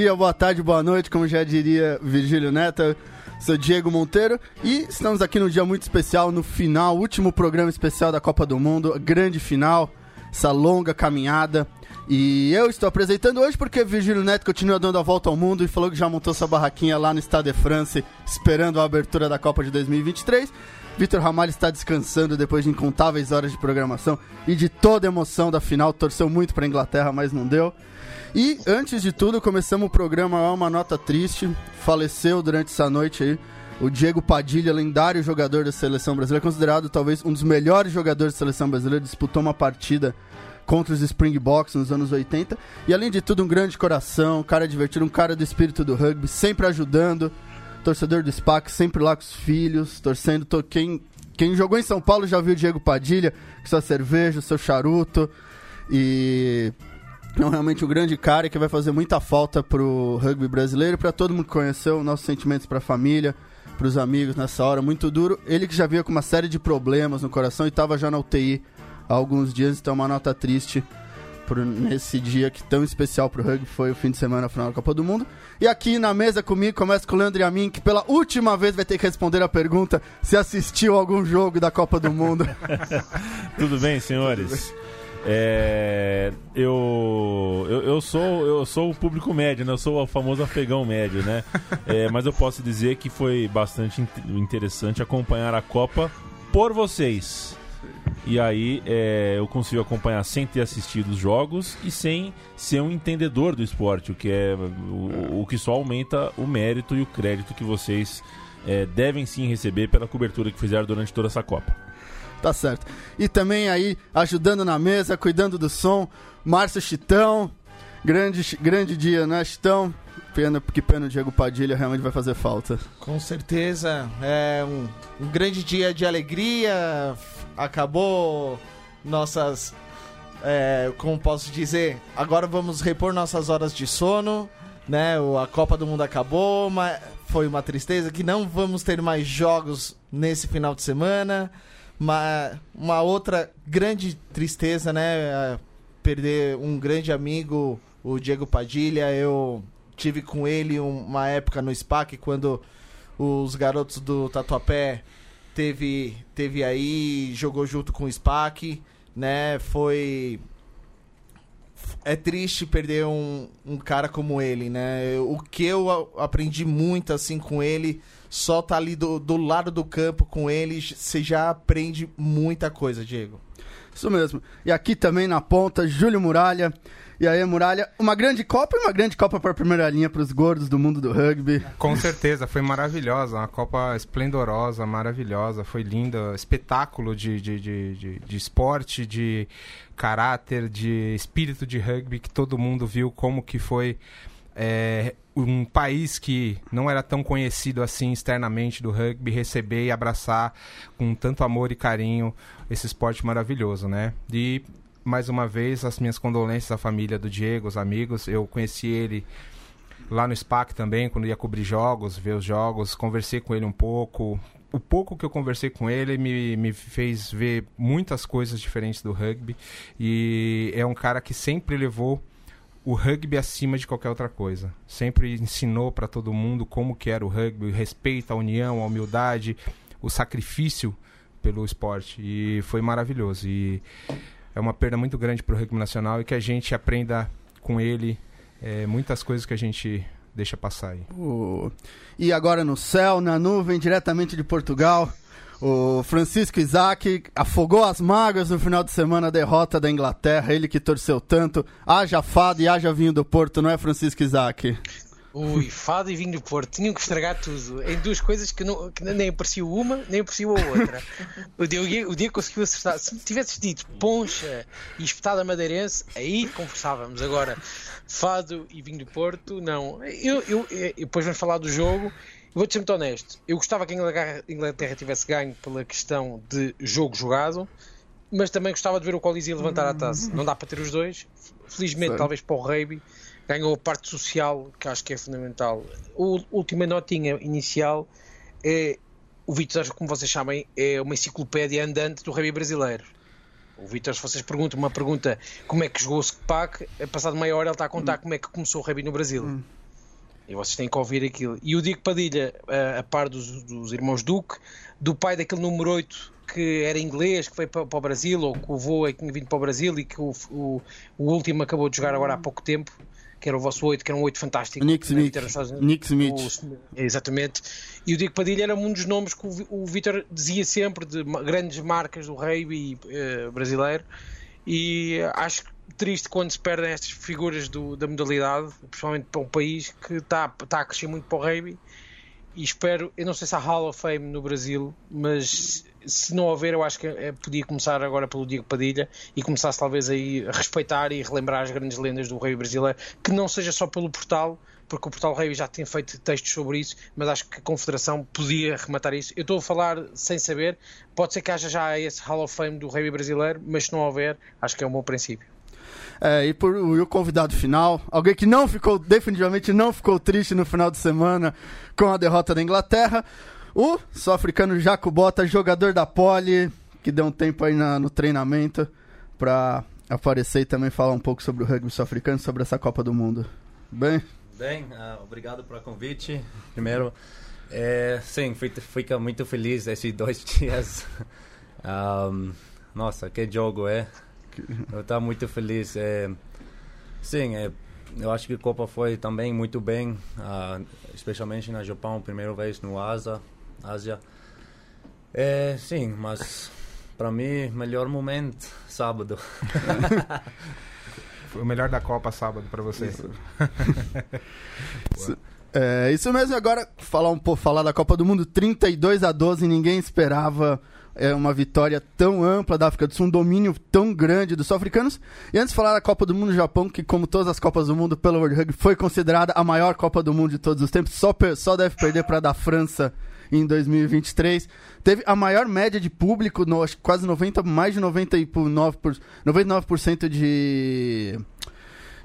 dia, boa tarde, boa noite, como já diria Virgílio Neto. Sou Diego Monteiro e estamos aqui num dia muito especial, no final, último programa especial da Copa do Mundo, grande final, essa longa caminhada. E eu estou apresentando hoje porque Virgílio Neto continua dando a volta ao mundo e falou que já montou sua barraquinha lá no Stade de France, esperando a abertura da Copa de 2023. Vitor Ramalho está descansando depois de incontáveis horas de programação e de toda a emoção da final. Torceu muito para a Inglaterra, mas não deu. E antes de tudo, começamos o programa a uma nota triste. Faleceu durante essa noite aí o Diego Padilha, lendário jogador da seleção brasileira, considerado talvez um dos melhores jogadores da seleção brasileira, disputou uma partida contra os Springboks nos anos 80. E além de tudo, um grande coração, um cara divertido, um cara do espírito do rugby, sempre ajudando. Torcedor do SPAC, sempre lá com os filhos, torcendo. To... Quem, quem jogou em São Paulo já viu o Diego Padilha, com sua cerveja, seu charuto. E é realmente um grande cara que vai fazer muita falta pro rugby brasileiro, para todo mundo que conheceu, nossos sentimentos para a família, para os amigos nessa hora, muito duro. Ele que já vinha com uma série de problemas no coração e estava já na UTI há alguns dias, então uma nota triste por, nesse dia que tão especial pro rugby foi o fim de semana final da Copa do Mundo. E aqui na mesa comigo, começa com o Leandro a mim, que pela última vez vai ter que responder a pergunta se assistiu algum jogo da Copa do Mundo. Tudo bem, senhores? É, eu, eu, eu, sou eu sou o público médio, né? Eu sou o famoso afegão médio, né? É, mas eu posso dizer que foi bastante interessante acompanhar a Copa por vocês. E aí é, eu consigo acompanhar sem ter assistido os jogos e sem ser um entendedor do esporte, o que é o, o que só aumenta o mérito e o crédito que vocês é, devem sim receber pela cobertura que fizeram durante toda essa Copa. Tá certo. E também aí, ajudando na mesa, cuidando do som, Márcio Chitão. Grande, grande dia, né, Chitão? Pena, porque pena o Diego Padilha realmente vai fazer falta. Com certeza. É um, um grande dia de alegria. Acabou nossas. É, como posso dizer? Agora vamos repor nossas horas de sono. Né? A Copa do Mundo acabou, mas foi uma tristeza que não vamos ter mais jogos nesse final de semana. Uma, uma outra grande tristeza, né? Perder um grande amigo, o Diego Padilha. Eu tive com ele uma época no SPAC quando os garotos do Tatuapé teve, teve aí, jogou junto com o SPAC, né? Foi. É triste perder um, um cara como ele, né? O que eu aprendi muito assim com ele só tá ali do, do lado do campo com eles, você já aprende muita coisa, Diego. Isso mesmo. E aqui também na ponta, Júlio Muralha. E aí, Muralha, uma grande Copa e uma grande Copa para a primeira linha para os gordos do mundo do rugby. Com certeza, foi maravilhosa. Uma Copa esplendorosa, maravilhosa, foi linda. Espetáculo de, de, de, de, de esporte, de caráter, de espírito de rugby, que todo mundo viu como que foi é, um país que não era tão conhecido assim externamente do rugby receber e abraçar com tanto amor e carinho esse esporte maravilhoso, né? E mais uma vez as minhas condolências à família do Diego, os amigos. Eu conheci ele lá no SPAC também, quando ia cobrir jogos, ver os jogos, conversei com ele um pouco. O pouco que eu conversei com ele me, me fez ver muitas coisas diferentes do rugby e é um cara que sempre levou o rugby acima de qualquer outra coisa. Sempre ensinou para todo mundo como que era o rugby, o respeito, a união, a humildade, o sacrifício pelo esporte e foi maravilhoso. E é uma perda muito grande para o rugby nacional e que a gente aprenda com ele é, muitas coisas que a gente deixa passar aí. Uh, e agora no céu, na nuvem, diretamente de Portugal, o Francisco Isaac afogou as mágoas no final de semana a derrota da Inglaterra, ele que torceu tanto. Haja fado e haja vinho do Porto, não é, Francisco Isaac? Ui, fado e vinho do Porto, tinham que estragar tudo em duas coisas que, não, que nem aprecio uma, nem aprecio a outra. o, dia, o dia conseguiu acertar. Se tivesses dito poncha e espetada madeirense, aí conversávamos. Agora, fado e vinho do Porto, não. Eu, eu, eu, depois vamos falar do jogo Vou-te ser muito honesto. Eu gostava que a Inglaterra, tivesse ganho pela questão de jogo jogado, mas também gostava de ver o Coliseu levantar a taça. Não dá para ter os dois. Felizmente, talvez para o rugby, ganhou a parte social, que acho que é fundamental. A última notinha inicial é. O Vitor, como vocês sabem, é uma enciclopédia andante do rugby brasileiro. O Vitor, se vocês perguntam uma pergunta como é que jogou o SCPAC, passado meia hora ele está a contar hum. como é que começou o rugby no Brasil. Hum. E vocês têm que ouvir aquilo. E o Diego Padilha, a, a par dos, dos irmãos Duque, do pai daquele número 8 que era inglês, que veio para, para o Brasil, ou que o avô é que tinha vindo para o Brasil e que o, o, o último acabou de jogar agora há pouco tempo, que era o vosso 8, que era um 8 fantástico. Nick Smith. Nick Smith. O- exatamente. E o Diego Padilha era um dos nomes que o, o Vitor dizia sempre de grandes marcas do rugby eh, brasileiro. E eh, acho triste quando se perdem estas figuras do- da modalidade, principalmente para um país que está, está a crescer muito para o rugby. E espero, eu não sei se há Hall of Fame no Brasil, mas se não houver, eu acho que eh, podia começar agora pelo Diego Padilha e começasse talvez aí a respeitar e relembrar as grandes lendas do rugby brasileiro, que não seja só pelo portal, porque o portal Rugby já tem feito textos sobre isso, mas acho que a Confederação podia rematar isso. Eu estou a falar sem saber, pode ser que haja já esse Hall of Fame do rugby brasileiro, mas se não houver, acho que é um bom princípio. É, e, por, o convidado final, alguém que não ficou, definitivamente não ficou triste no final de semana com a derrota da Inglaterra, o sul-africano Jaco Bota, jogador da Poli, que deu um tempo aí na- no treinamento pra aparecer e também falar um pouco sobre o rugby sul-africano, sobre essa Copa do Mundo. Bem, Bem, ah, obrigado pelo convite. Primeiro, é, sim, fica muito feliz esses dois dias. Ahm, nossa, que jogo é! Eu estou muito feliz. É, sim, é, eu acho que a Copa foi também muito bem, ah, especialmente na Japão, primeira vez no Ásia. Ásia. É, sim, mas para mim, melhor momento sábado. Foi o melhor da Copa sábado pra você. É, isso mesmo, agora falar um pouco, falar da Copa do Mundo, 32 a 12, ninguém esperava é, uma vitória tão ampla da África do Sul, um domínio tão grande dos sul-africanos. E antes de falar da Copa do Mundo no Japão, que como todas as Copas do Mundo pelo World Rugby, foi considerada a maior Copa do Mundo de todos os tempos, só, só deve perder para a da França em 2023. Teve a maior média de público, no, acho quase 90, mais de 99%, por, 99% de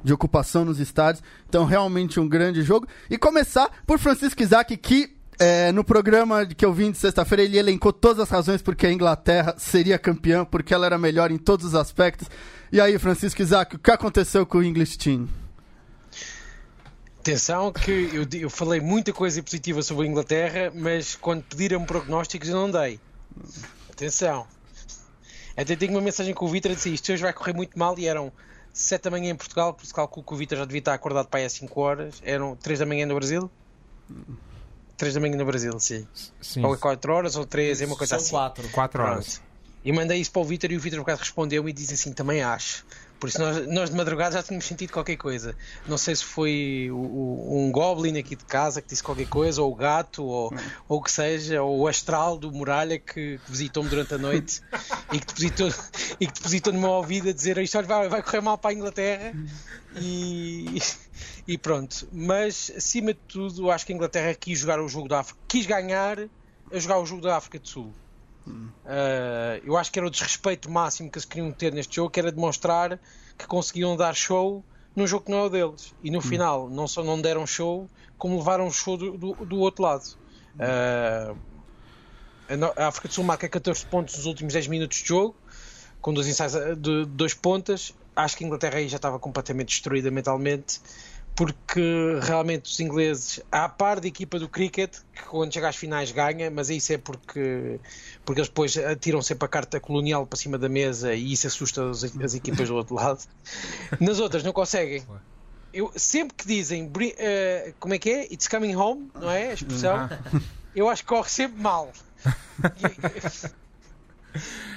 de ocupação nos estádios. Então, realmente um grande jogo. E começar por Francisco Isaac, que é, no programa que eu vim de sexta-feira, ele elencou todas as razões porque a Inglaterra seria campeã, porque ela era melhor em todos os aspectos. E aí, Francisco Isaac, o que aconteceu com o English Team? Atenção que eu, eu falei muita coisa positiva sobre a Inglaterra, mas quando pediram prognósticos eu não dei. Atenção. Até tenho uma mensagem com o Vitor a dizer isto hoje vai correr muito mal e eram 7 da manhã em Portugal, por isso calculo que o Vitor já devia estar acordado para aí às 5 horas. Eram 3 da manhã no Brasil? 3 da manhã no Brasil, sim. Sim, Ou 4 horas ou 3, é uma coisa São assim. quatro. quatro horas. Pronto. E mandei isso para o Vitor e o Vitor por acaso respondeu-me e disse assim: também acho. Por isso nós, nós de madrugada já tínhamos sentido qualquer coisa. Não sei se foi o- o- um goblin aqui de casa que disse qualquer coisa, ou o gato, ou, ou o que seja, ou o astral do Muralha que, que visitou-me durante a noite e que depositou, e que depositou no meu ouvido a dizer isto vai, vai correr mal para a Inglaterra. E, e pronto. Mas acima de tudo, acho que a Inglaterra quis jogar o jogo da África, quis ganhar a jogar o jogo da África do Sul. Uh, eu acho que era o desrespeito máximo que eles queriam ter neste jogo, que era demonstrar que conseguiam dar show num jogo que não é o deles. E no final, não só não deram show, como levaram show do, do, do outro lado. Uh, a África do Sul marca 14 pontos nos últimos 10 minutos de jogo, com dois ensaios uh, de dois pontas. Acho que a Inglaterra aí já estava completamente destruída mentalmente, porque realmente os ingleses, à par da equipa do cricket, que quando chega às finais ganha, mas isso é porque, porque eles depois atiram sempre a carta colonial para cima da mesa e isso assusta as, as equipas do outro lado. Nas outras não conseguem. Eu, sempre que dizem eh, como é que é? It's coming home, não é? A expressão. Eu acho que corre sempre mal.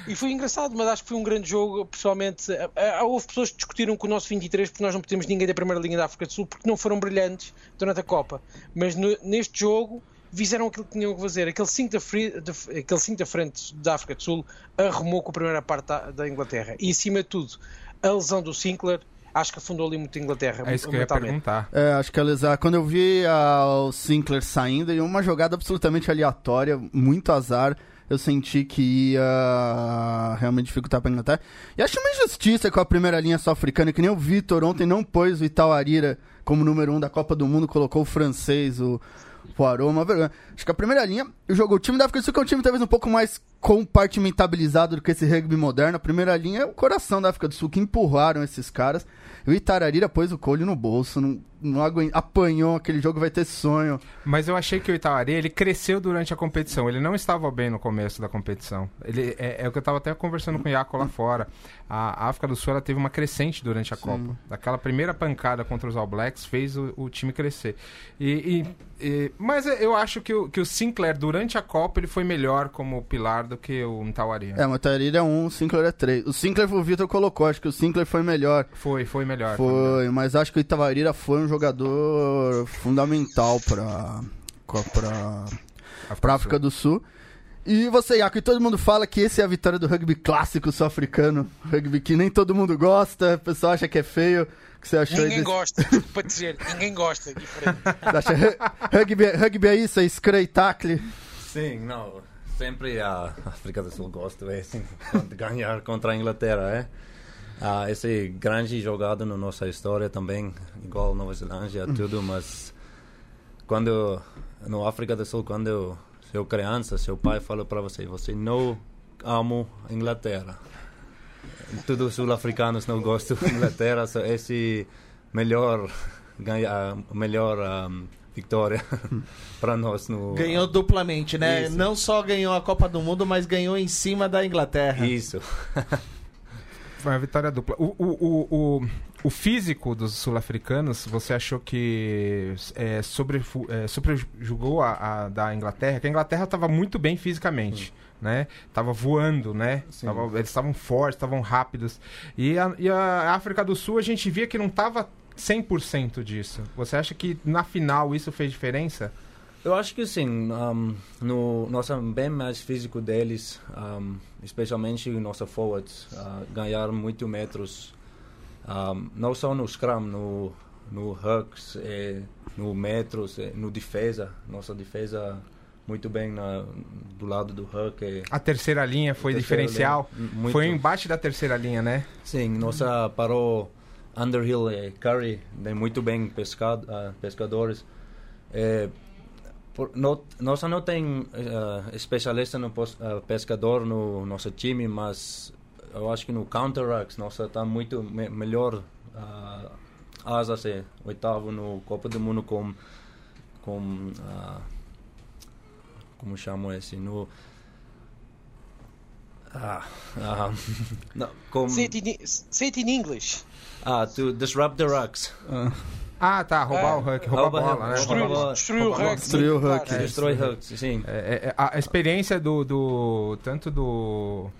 E, e foi engraçado, mas acho que foi um grande jogo. Pessoalmente, ah, ah, houve pessoas que discutiram com o nosso 23 porque nós não temos ninguém da primeira linha da África do Sul porque não foram brilhantes durante a Copa. Mas no- neste jogo fizeram aquilo que tinham que fazer. Aquele 5 da, de- aquele da frente da África do Sul arrumou com a primeira parte da, da Inglaterra. E acima de tudo, a lesão do Sinclair acho que afundou ali muito a Inglaterra. É isso que eu ia perguntar. É, acho que a lesar. Quando eu vi ah, o Sinclair saindo, em uma jogada absolutamente aleatória, muito azar, eu senti que ia realmente dificultar pra Inglaterra. E acho uma injustiça com a primeira linha sul-africana, que nem o Vitor ontem não pôs o Itauarira como número um da Copa do Mundo, colocou o francês, o, Poirot, uma vergonha. Acho que a primeira linha jogou o time da África do Sul, que é um time talvez um pouco mais compartimentalizado do que esse rugby moderno. A primeira linha é o coração da África do Sul, que empurraram esses caras. E o Itararira pôs o colho no bolso, não, não aguent... apanhou aquele jogo, vai ter sonho. Mas eu achei que o Itauari, ele cresceu durante a competição. Ele não estava bem no começo da competição. Ele, é, é o que eu estava até conversando com o Iaco lá fora. A África do Sul ela teve uma crescente durante a Sim. Copa. Aquela primeira pancada contra os All Blacks fez o, o time crescer. E, e- e- mas eu acho que o, que o Sinclair, durante a Copa, ele foi melhor como pilar do que o Ntawari. É, o Itararira é um, o Sinclair é três. O Sinclair o Vitor colocou, acho que o Sinclair foi melhor. Foi, foi melhor. Foi, mas acho que o Itavarira foi um jogador fundamental pra, pra, pra África do Sul. E você, Iaco, e todo mundo fala que esse é a vitória do rugby clássico sul-africano. Rugby que nem todo mundo gosta, o pessoal acha que é feio. O que você achou aí Ninguém desse- gosta, para dizer, ninguém gosta. Acha ru- rugby, rugby é isso, é scrum e tackle? Sim, não. Sempre a África do Sul gosta é assim, de ganhar contra a Inglaterra, é? Ah, esse grande jogado na nossa história também, igual Nova Zelândia, tudo, mas quando no África do Sul, quando seu criança, seu pai fala para você, você não amo a Inglaterra. Todos os sul-africanos não gostam da Inglaterra, só esse melhor ganhar, melhor ahm, vitória para nós no Ganhou duplamente, né? Isso. Não só ganhou a Copa do Mundo, mas ganhou em cima da Inglaterra. Isso. Foi uma vitória dupla. O, o, o, o, o físico dos sul-africanos, você achou que é, sobrefu- é, sobrejugou a, a da Inglaterra? Que a Inglaterra estava muito bem fisicamente. Né? Tava voando, né? Tava- eles estavam fortes, estavam rápidos. E a, e a África do Sul, a gente via que não tava 100% disso. Você acha que na final isso fez diferença? Eu acho que sim. Um, no nosso bem mais físico deles, um, especialmente o nosso forwards, uh, ganhar muito metros, um, não só no scrum, no no hooks, eh, no metros, eh, no defesa. Nossa defesa muito bem na, do lado do hook. eh, A terceira linha foi terceira diferencial. linha. Foi embaixo da terceira linha, né? Sim, nossa parou Underhill e Curry, bem, muito bem pescado, ah, pescadores. Eh, por, não, nós não tem ah, especialista no pos- ah, pescador no nosso time, mas eu acho que no counteract nossa está muito me, melhor. ah, asas é oitavo no Copa do Mundo com com ah, como chamo esse no ah, ah, não, com, Say it, in, say it in English. ah, to disrupt the rocks. Ah, tá. Roubar É. o Huck, roubar a Rouba- bola, né? destruir- a bola. Destruiu o Rouba- Huck. Destruiu o claro. Huck, É. Destroy hooks, sim. É, é, a a experiência do, do tanto do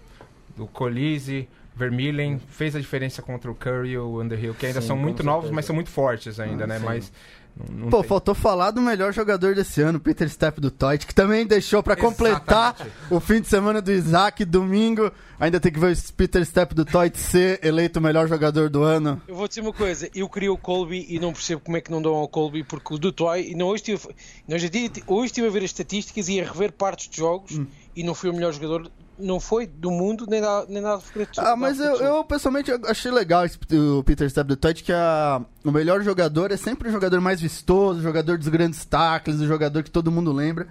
do Colise, Vermeulen fez a diferença contra o Curry e o Underhill, que ainda Sim, são muito novos, mas são muito fortes ainda, né? sim. Mas não, não Pô, tem- faltou falar do melhor jogador desse ano, Peter Stepp do Toit, que também deixou pra completar Exatamente. o fim de semana do Isaac, domingo. Ainda tem que ver o Peter Stepp do Toit ser eleito o melhor jogador do ano. Eu vou dizer uma coisa, eu queria o Colby e não percebo como é que não dão ao Colby, porque o do Toy, e não, hoje, estive, hoje estive a ver as estatísticas e a rever partes de jogos Hum. e não foi o melhor jogador, não foi do mundo nem da, nem da Sul. Ah, mas eu, eu pessoalmente achei legal esse- o Peter Stepp do Toit, que a, o melhor jogador é sempre o jogador mais vistoso, o jogador dos grandes tackles, o jogador que todo mundo lembra.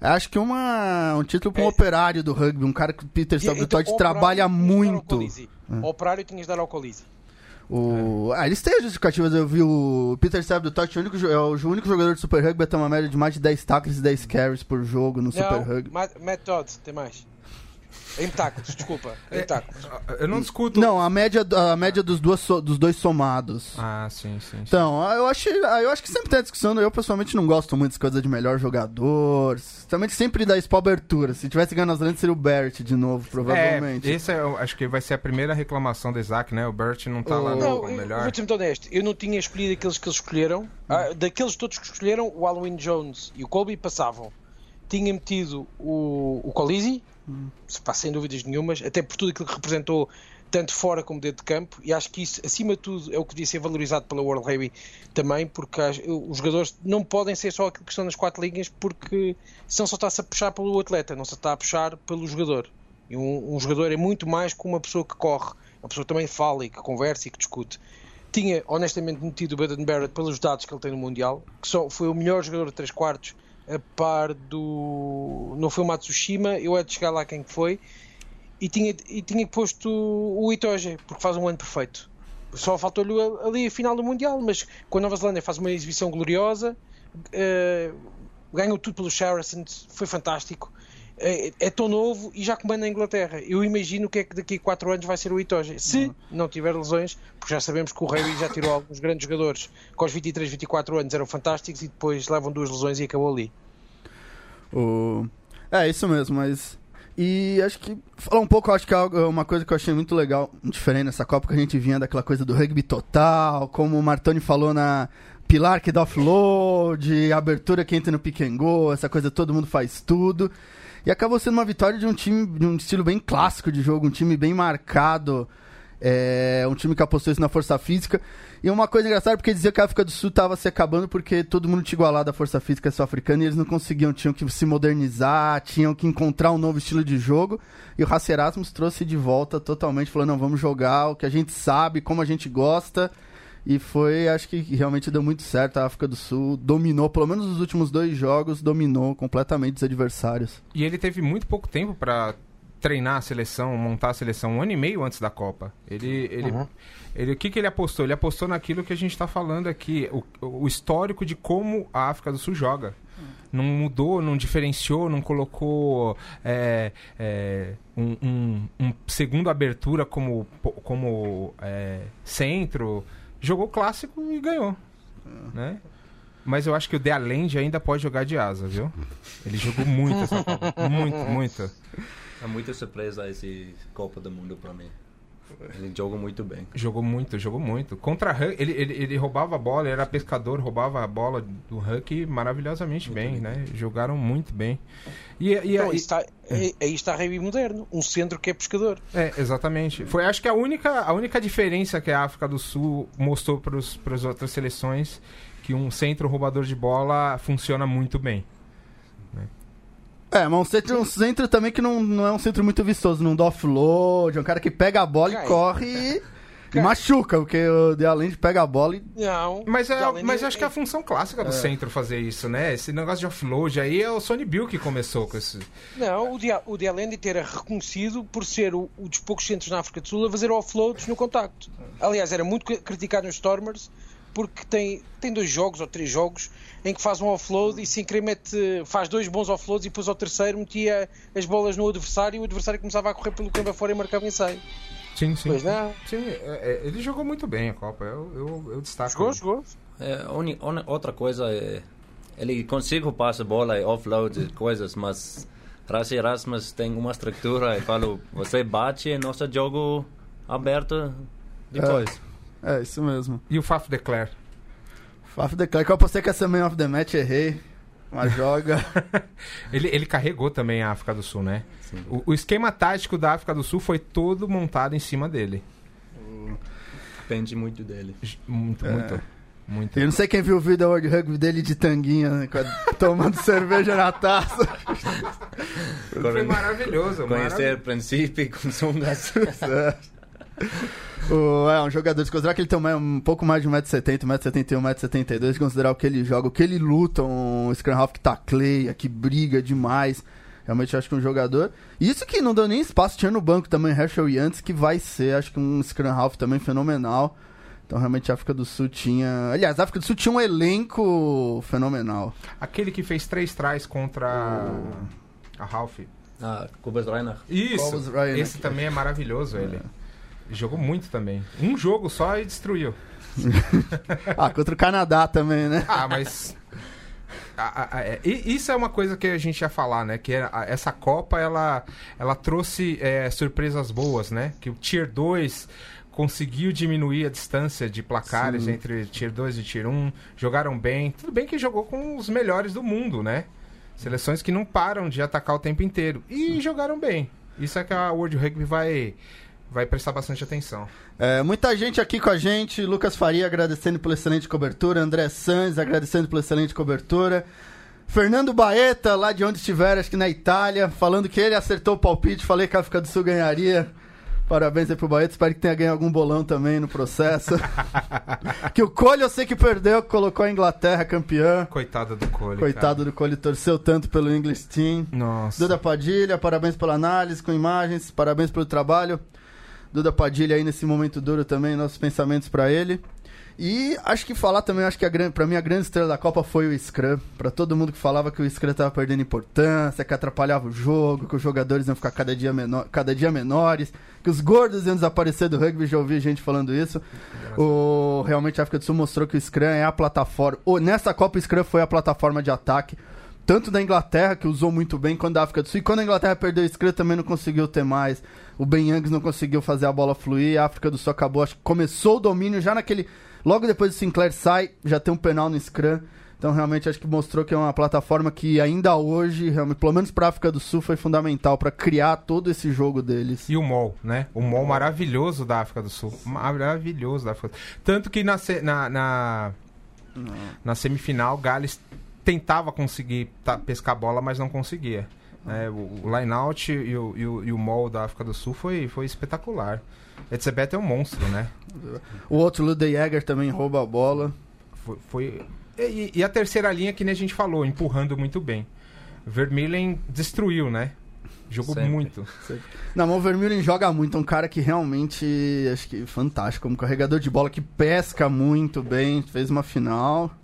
Acho que uma, um título para um É. operário do rugby, um cara que o Peter do Então, trabalha muito. Colisi. Ao Operário tinhas de dar ao. O... Ah, eles têm as justificativas. Eu vi o Peter Totti, o único, é o único jogador de Super Rugby a ter uma média de mais de 10 tackles e 10 carries por jogo no Super Não, Rugby. Matt, Matt Todd, tem mais. Em tacos, desculpa, em tacos. Eu não discuto. Não, a média, a média dos, duas dos dois somados. Ah, sim, sim. sim. Então, ah, eu acho, ah, eu acho que sempre tem a discussão. Eu pessoalmente não gosto muito das coisas de melhor jogador. Também sempre dá isso pra abertura. Se tivesse ganhando as grandes, seria o Barrett de novo, provavelmente. É, esse é, eu acho que vai ser a primeira reclamação do Isaac, né? O Bert não tá lá O- no, Não, eu melhor. vou ser muito honesto. Eu não tinha escolhido aqueles que eles escolheram. Ah, daqueles todos que escolheram, o Halloween Jones e o Colby passavam. Tinha metido o, o Colisi, se sem dúvidas nenhumas, até por tudo aquilo que representou, tanto fora como dentro de campo. E acho que isso, acima de tudo, é o que devia ser valorizado pela World Rugby também, porque os jogadores não podem ser só aquilo que estão nas quatro linhas, porque senão só está-se a puxar pelo atleta, não se está a puxar pelo jogador. E um, um jogador é muito mais que uma pessoa que corre, uma pessoa que também fala e que conversa e que discute. Tinha honestamente metido o Baden Barrett pelos dados que ele tem no Mundial, que só foi o melhor jogador de 3 quartos a par do. Não foi o Matsushima, eu hei de chegar lá quem que foi. E tinha, e tinha posto o Itoge, porque faz um ano perfeito. Só faltou-lhe ali a final do Mundial, mas com a Nova Zelândia faz uma exibição gloriosa, eh, ganhou tudo pelos Saracens, foi fantástico. É, é tão novo e já comanda a Inglaterra. Eu imagino que é que daqui a 4 anos vai ser o Itoge. Se não tiver lesões, porque já sabemos que o Rei já tirou alguns grandes jogadores que aos 23, 24 anos eram fantásticos e depois levam duas lesões e acabou ali. É, isso mesmo, mas. E acho que. Falar um pouco, acho que é uma coisa que eu achei muito legal, diferente nessa Copa, que a gente vinha daquela coisa do rugby total, como o Martoni falou na pilar que dá offload, abertura que entra no pick and go, essa coisa todo mundo faz tudo. E acabou sendo uma vitória de um time de um estilo bem clássico de jogo, um time bem marcado. É, um time que apostou isso na força física. E uma coisa engraçada, porque dizia que a África do Sul estava se acabando porque todo mundo tinha igualado a força física sul-africana e eles não conseguiam, tinham que se modernizar, tinham que encontrar um novo estilo de jogo. E o Raci Erasmus trouxe de volta totalmente, falou: não, vamos jogar o que a gente sabe, como a gente gosta. E foi, acho que realmente deu muito certo. A África do Sul dominou, pelo menos nos últimos dois jogos, dominou completamente os adversários. E ele teve muito pouco tempo pra treinar a seleção, montar a seleção, um ano e meio antes da Copa. Ele, ele, ele o que, que ele apostou? Ele apostou naquilo que a gente está falando aqui, o, o histórico de como a África do Sul joga. Não mudou, não diferenciou, não colocou é, é, um, um, um segundo abertura como, como é, centro. Jogou clássico e ganhou. Né? Mas eu acho que o De Allende ainda pode jogar de asa, viu? Ele jogou muito essa Copa. Muito, muito. É muita surpresa esse Copa do Mundo para mim. Ele joga muito bem. Jogou muito, jogou muito. Contra Huck, ele, ele, ele roubava a bola, ele era pescador, roubava a bola do Huck maravilhosamente bem, né? Jogaram muito bem. E, e, está, aí aí está rugby moderno, um centro que é pescador. é, exatamente. Foi acho que a única, a única diferença que a África do Sul mostrou para as outras seleções que um centro roubador de bola funciona muito bem. É, mas um centro, um centro também que não, não é um centro muito vistoso, não dá offload, é um cara que pega a bola Cai. e corre e, e machuca, porque o De Allende pega a bola e Não. Mas, é, mas de- acho que é a função clássica do centro fazer isso, né? Esse negócio de offload aí é o Sony Bill que começou com esse. Não, o Dia, o Dialendi era reconhecido por ser o, o dos poucos centros na África do Sul a fazer offloads no contacto. Aliás, era muito cri- criticado nos Stormers porque tem, tem dois jogos ou três jogos em que faz um offload e sem querer mete, faz dois bons offloads e depois ao terceiro metia as bolas no adversário e o adversário começava a correr pelo campo afora e marcava ensaio. Sim, sim. Pois não. Sim, é- é, ele jogou muito bem a Copa. Eu, eu, eu destaco. Jogou, ele. jogou. É, uni- uni- outra coisa é ele consegue passar bola e offload e coisas, mas Rassi Erasmus tem uma estrutura e falo, você bate e nosso jogo aberto depois. É, isso mesmo. E o Faf Declare. Faf declara que eu apostei que essa Man of the Match, errei. Mas joga. Ele, ele carregou também a África do Sul, né? O, o esquema tático da África do Sul foi todo montado em cima dele. Depende muito dele. Muito, muito. Muito. Eu não sei quem viu o vídeo World Rugby dele de tanguinha, né, tomando cerveja na taça. Foi maravilhoso. Conhecer princípio com sungas. É. O- é um jogador, se considerar que ele tem um, um pouco mais de 1,70m, 1,71m, 1,72m, se considerar o que ele joga, o que ele luta, um Scrum Half que tacleia, que briga demais. Realmente eu acho que um jogador. Isso que não deu nem espaço, tinha no banco também Herschel Yantz, que vai ser, acho que um Scrum Half também fenomenal. Então realmente a África do Sul tinha. Aliás, a África do Sul tinha um elenco fenomenal. Aquele que fez três trás contra a Ralph. ah, Kubas Reiner. Isso. Ryan, Esse também é maravilhoso, ele. Jogou muito também. Um jogo só e destruiu. Ah, contra o Canadá também, né? Ah, mas. a- a- a- é, isso é uma coisa que a gente ia falar, né? Que essa Copa ela, ela trouxe é, surpresas boas, né? Que o Tier 2 conseguiu diminuir a distância de placares Sim. entre Tier 2 e Tier 1. Jogaram bem. Tudo bem que jogou com os melhores do mundo, né? Seleções que não param de atacar o tempo inteiro. E jogaram bem. Isso é que a World Rugby vai, vai prestar bastante atenção. É, muita gente aqui com a gente. Lucas Faria agradecendo pela excelente cobertura. André Sanz agradecendo pela excelente cobertura. Fernando Baeta, lá de onde estiver, acho que na Itália, falando que ele acertou o palpite. Falei que a África do Sul ganharia. Parabéns aí pro Baeta. Espero que tenha ganho algum bolão também no processo. que o Cole eu sei que perdeu, colocou a Inglaterra campeã. Coitado do Cole. Coitado do Cole, torceu tanto pelo English Team. Cara. Nossa. Duda Padilha, parabéns pela análise com imagens, parabéns pelo trabalho. Duda Padilha aí nesse momento duro também, nossos pensamentos pra ele. E acho que falar também, acho que a pra mim a grande estrela da Copa foi o Scrum. Pra todo mundo que falava que o Scrum tava perdendo importância, que atrapalhava o jogo, que os jogadores iam ficar cada dia, menor, cada dia menores, que os gordos iam desaparecer do rugby, já ouvi gente falando isso. O, realmente a África do Sul mostrou que o Scrum é a plataforma. O, nessa Copa o Scrum foi a plataforma de ataque. Tanto da Inglaterra, que usou muito bem, quanto da África do Sul. E quando a Inglaterra perdeu o Scrum, também não conseguiu ter mais. O Ben Youngs não conseguiu fazer a bola fluir. A África do Sul acabou, acho que começou o domínio já naquele. Logo depois do Sinclair sai, já tem um penal no Scrum. Então realmente acho que mostrou que é uma plataforma que ainda hoje, realmente, pelo menos para a África do Sul, foi fundamental para criar todo esse jogo deles. E o MOL, né? O MOL maravilhoso da África do Sul. Maravilhoso da África do Sul. Tanto que na, na, na, na semifinal, Gales tentava conseguir pescar a bola, mas não conseguia. É, o o line-out e o, e, o, e o MOL da África do Sul foi, foi espetacular. Etzebeth é um monstro, né? O outro, Lude Jäger, também rouba a bola. Foi. foi- E, e a terceira linha, que nem a gente falou, empurrando muito bem. Vermeulen destruiu, né? Jogou Sempre. muito. Não, mas o Vermeulen joga muito, é um cara que realmente, acho que fantástico, como carregador de bola, que pesca muito bem, fez uma final.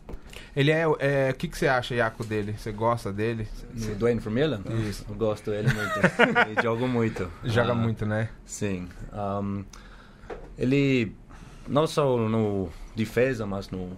Ele é. é, O que, que você acha, Iaco, dele? Você gosta dele? O Dwayne Vermeulen? Isso. Eu gosto dele muito. ele joga muito. Joga Ah, muito, né? Sim. Um, ele não só no defesa, mas no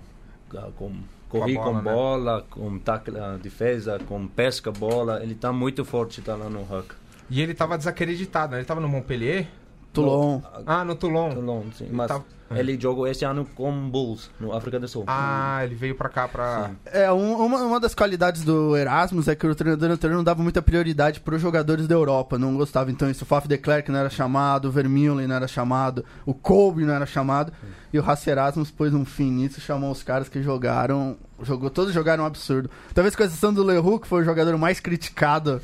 ah, com correr bola, com né? bola, com tackle, ah, defesa, com pesca bola, ele está muito forte tá lá no Huck. E ele tava desacreditado, né? Ele tava no Montpellier? Toulon. Ah, no Toulon. Toulon, sim. Mas Tá- ele jogou esse ano com Bulls no África do Sul. Ah, ele veio pra cá pra. Sim. É, um- uma, uma das qualidades do Erasmus é que o treinador anterior não dava muita prioridade para os jogadores da Europa, não gostava. Então, isso, o Faf de Klerk não era chamado, o Vermeulen não era chamado, o Kobe não era chamado, e o Rassi Erasmus pôs um fim nisso, chamou os caras que jogaram, jogou, todos jogaram um absurdo. Talvez com exceção do Leroux, que foi o jogador mais criticado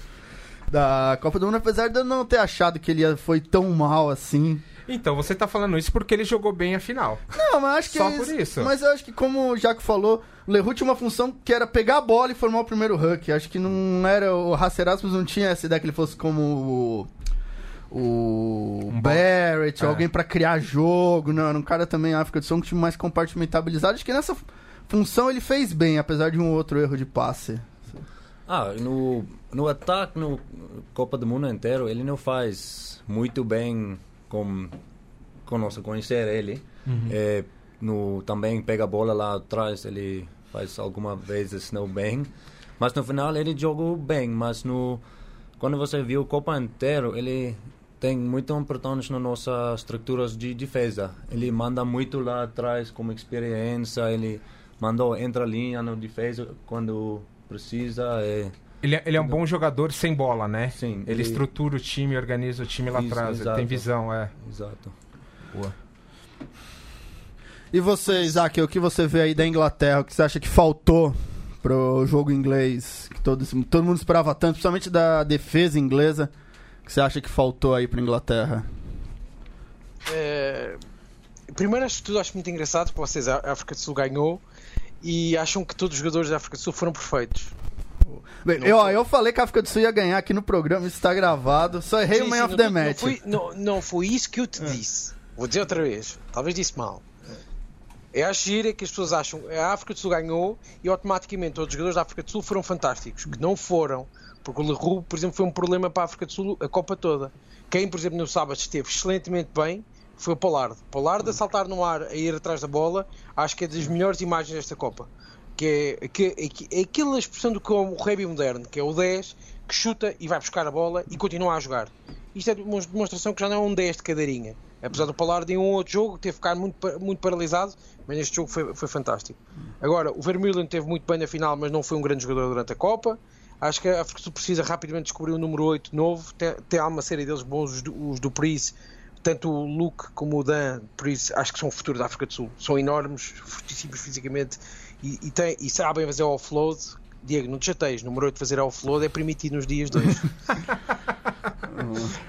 da Copa do Mundo, apesar de eu não ter achado que ele foi tão mal assim. Então, você tá falando isso porque ele jogou bem a final. Não, mas acho que Só é por isso. Mas eu acho que, como o Jaco falou, o Leroux tinha uma função que era pegar a bola e formar o primeiro huck. Acho que não era. O Haas Erasmus não tinha essa ideia que ele fosse como o. O Um Barrett, É. alguém pra criar jogo. Não, era um cara também África do Sul, um time mais compartimentabilizado. Acho que nessa função ele fez bem, apesar de um outro erro de passe. Ah, no, no ataque, no Copa do Mundo inteiro, ele não faz muito bem com, com nossa conhecer ele. É, no, também pega a bola lá atrás, ele faz algumas vezes não bem. Mas no final ele jogou bem, mas no, quando você viu o Copa inteiro, ele tem muita importância nas nossas estruturas de defesa. Ele manda muito lá atrás como experiência, ele mandou entra linha no defesa quando precisa. É, Ele, é- ele é um bom jogador sem bola, né? Sim, Ele ele- estrutura o time, organiza o time lá atrás. Ele tem visão, é. exato. Boa. E você, Isaac, o que você vê aí da Inglaterra? O que você acha que faltou pro jogo inglês? Que todo, todo mundo esperava tanto, principalmente da defesa inglesa. O que você acha que faltou aí pra Inglaterra? Eh, primeiro, acho que tudo acho muito engraçado que vocês, a África do Sul ganhou e acham que todos os jogadores da África do Sul foram perfeitos. Bem, eu, ó, eu falei que a África do Sul ia ganhar aqui no programa, isso tá gravado. Só errei Sim, o Man sim, of não, the não Match. foi, não, não foi isso que eu te disse. Vou dizer outra vez. Talvez disse mal. Eu acho giro é que as pessoas acham que a África do Sul ganhou e automaticamente todos os jogadores da África do Sul foram fantásticos. Que não foram. Porque o Leroux, por exemplo, foi um problema para a África do Sul a Copa toda. Quem, por exemplo, no sábado esteve excelentemente bem foi o Pollard. Pollard a saltar no ar, a ir atrás da bola, acho que é das melhores imagens desta Copa. Que é, que, é, que- é aquela expressão do que é o rugby moderno, que é o 10 que chuta e vai buscar a bola e continua a jogar. Isto é uma demonstração que já não é um 10 de cadeirinha. Apesar do Pollard em um outro jogo ter ficado muito, muito paralisado, mas neste jogo foi, foi fantástico. Agora, o Vermeulen teve muito bem na final, mas não foi um grande jogador durante a Copa. Acho que a África precisa rapidamente descobrir um número 8 novo. Tem, tem uma série deles bons, os do, os do Pris, tanto o Luke como o Dan, por isso acho que são o futuro da África do Sul. São enormes, fortíssimos fisicamente e, e, tem, e sabem fazer offload. Diego, não te chateias, número 8 fazer offload é permitido nos dias de hoje.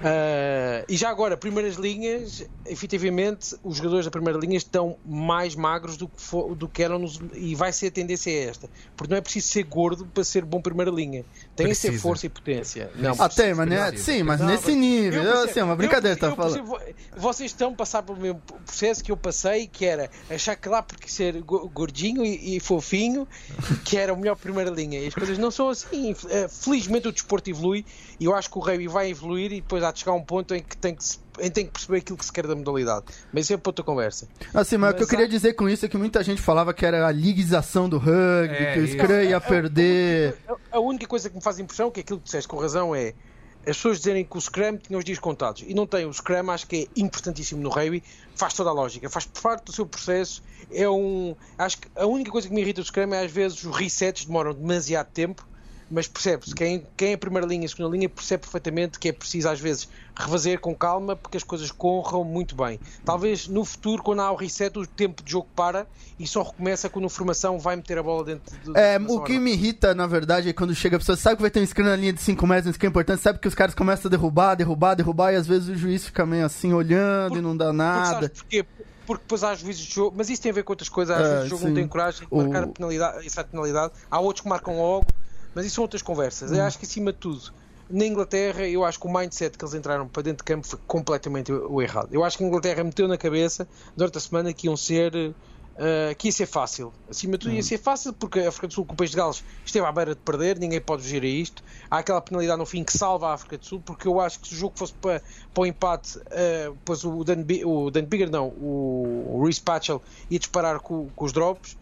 Uh, e já agora, primeiras linhas, efetivamente, os jogadores da primeira linha estão mais magros do que, for, do que eram nos, e vai ser a tendência é esta. Porque não é preciso ser gordo para ser bom primeira linha. Tem que ser força e potência. Não, Até, mas né? sim, mas não, nesse nível. Eu, assim, é uma brincadeira, eu, tá falando. Vocês estão a passar pelo mesmo processo que eu passei, que era achar que lá porque ser gordinho e, e fofinho, que era a melhor primeira linha. E as coisas não são assim. Eh, felizmente o desporto evolui e eu acho que o rugby vai evoluir e depois há de chegar a um ponto em que tem que, tem que perceber aquilo que se quer da modalidade. Mas isso é para outra conversa. Assim, mas, mas o que eu queria dizer com isso é que muita gente falava que era a liguização do rugby, é, que o Scrum ia é, perder. A, a, única coisa que me faz impressão, que é aquilo que disseste com razão, é as pessoas dizerem que o Scrum tinha os dias contados e não tem o Scrum, acho que é importantíssimo no rugby, faz toda a lógica, faz parte do seu processo. É um. Acho que a única coisa que me irrita do Scrum é às vezes os resets demoram demasiado tempo mas percebe-se, quem, quem é a primeira linha e a segunda linha percebe perfeitamente que é preciso às vezes refazer com calma porque as coisas corram muito bem. Talvez no futuro, quando há o reset, o tempo de jogo para e só recomeça quando a formação vai meter a bola dentro do. É, o que me irrita, na verdade, é quando chega a pessoa, sabe que vai ter um screen na linha de 5 metros, que é importante, sabe que os caras começam a derrubar, derrubar, derrubar, e às vezes o juiz fica meio assim olhando Por, e não dá nada. Por quê? porque depois há juízes de jogo, mas isso tem a ver com outras coisas, às vezes o jogo sim. não tem coragem de marcar o... a penalidade, essa penalidade, há outros que marcam logo, mas isso são outras conversas. Eu hum. acho que acima de tudo, na Inglaterra, eu acho que o mindset que eles entraram para dentro de campo foi completamente o errado. Eu acho que a Inglaterra meteu na cabeça durante a semana que iam ser. Uh, que ia ser fácil. Acima de tudo, ia hum. ser fácil porque a África do Sul, com o País de Gales, esteve à beira de perder. Ninguém pode fugir a isto. Há aquela penalidade no fim que salva a África do Sul, porque eu acho que se o jogo fosse para, para o empate, uh, pois o Dan, o Dan Bigger, não, o, o Reece Patchell ia disparar com, com os drops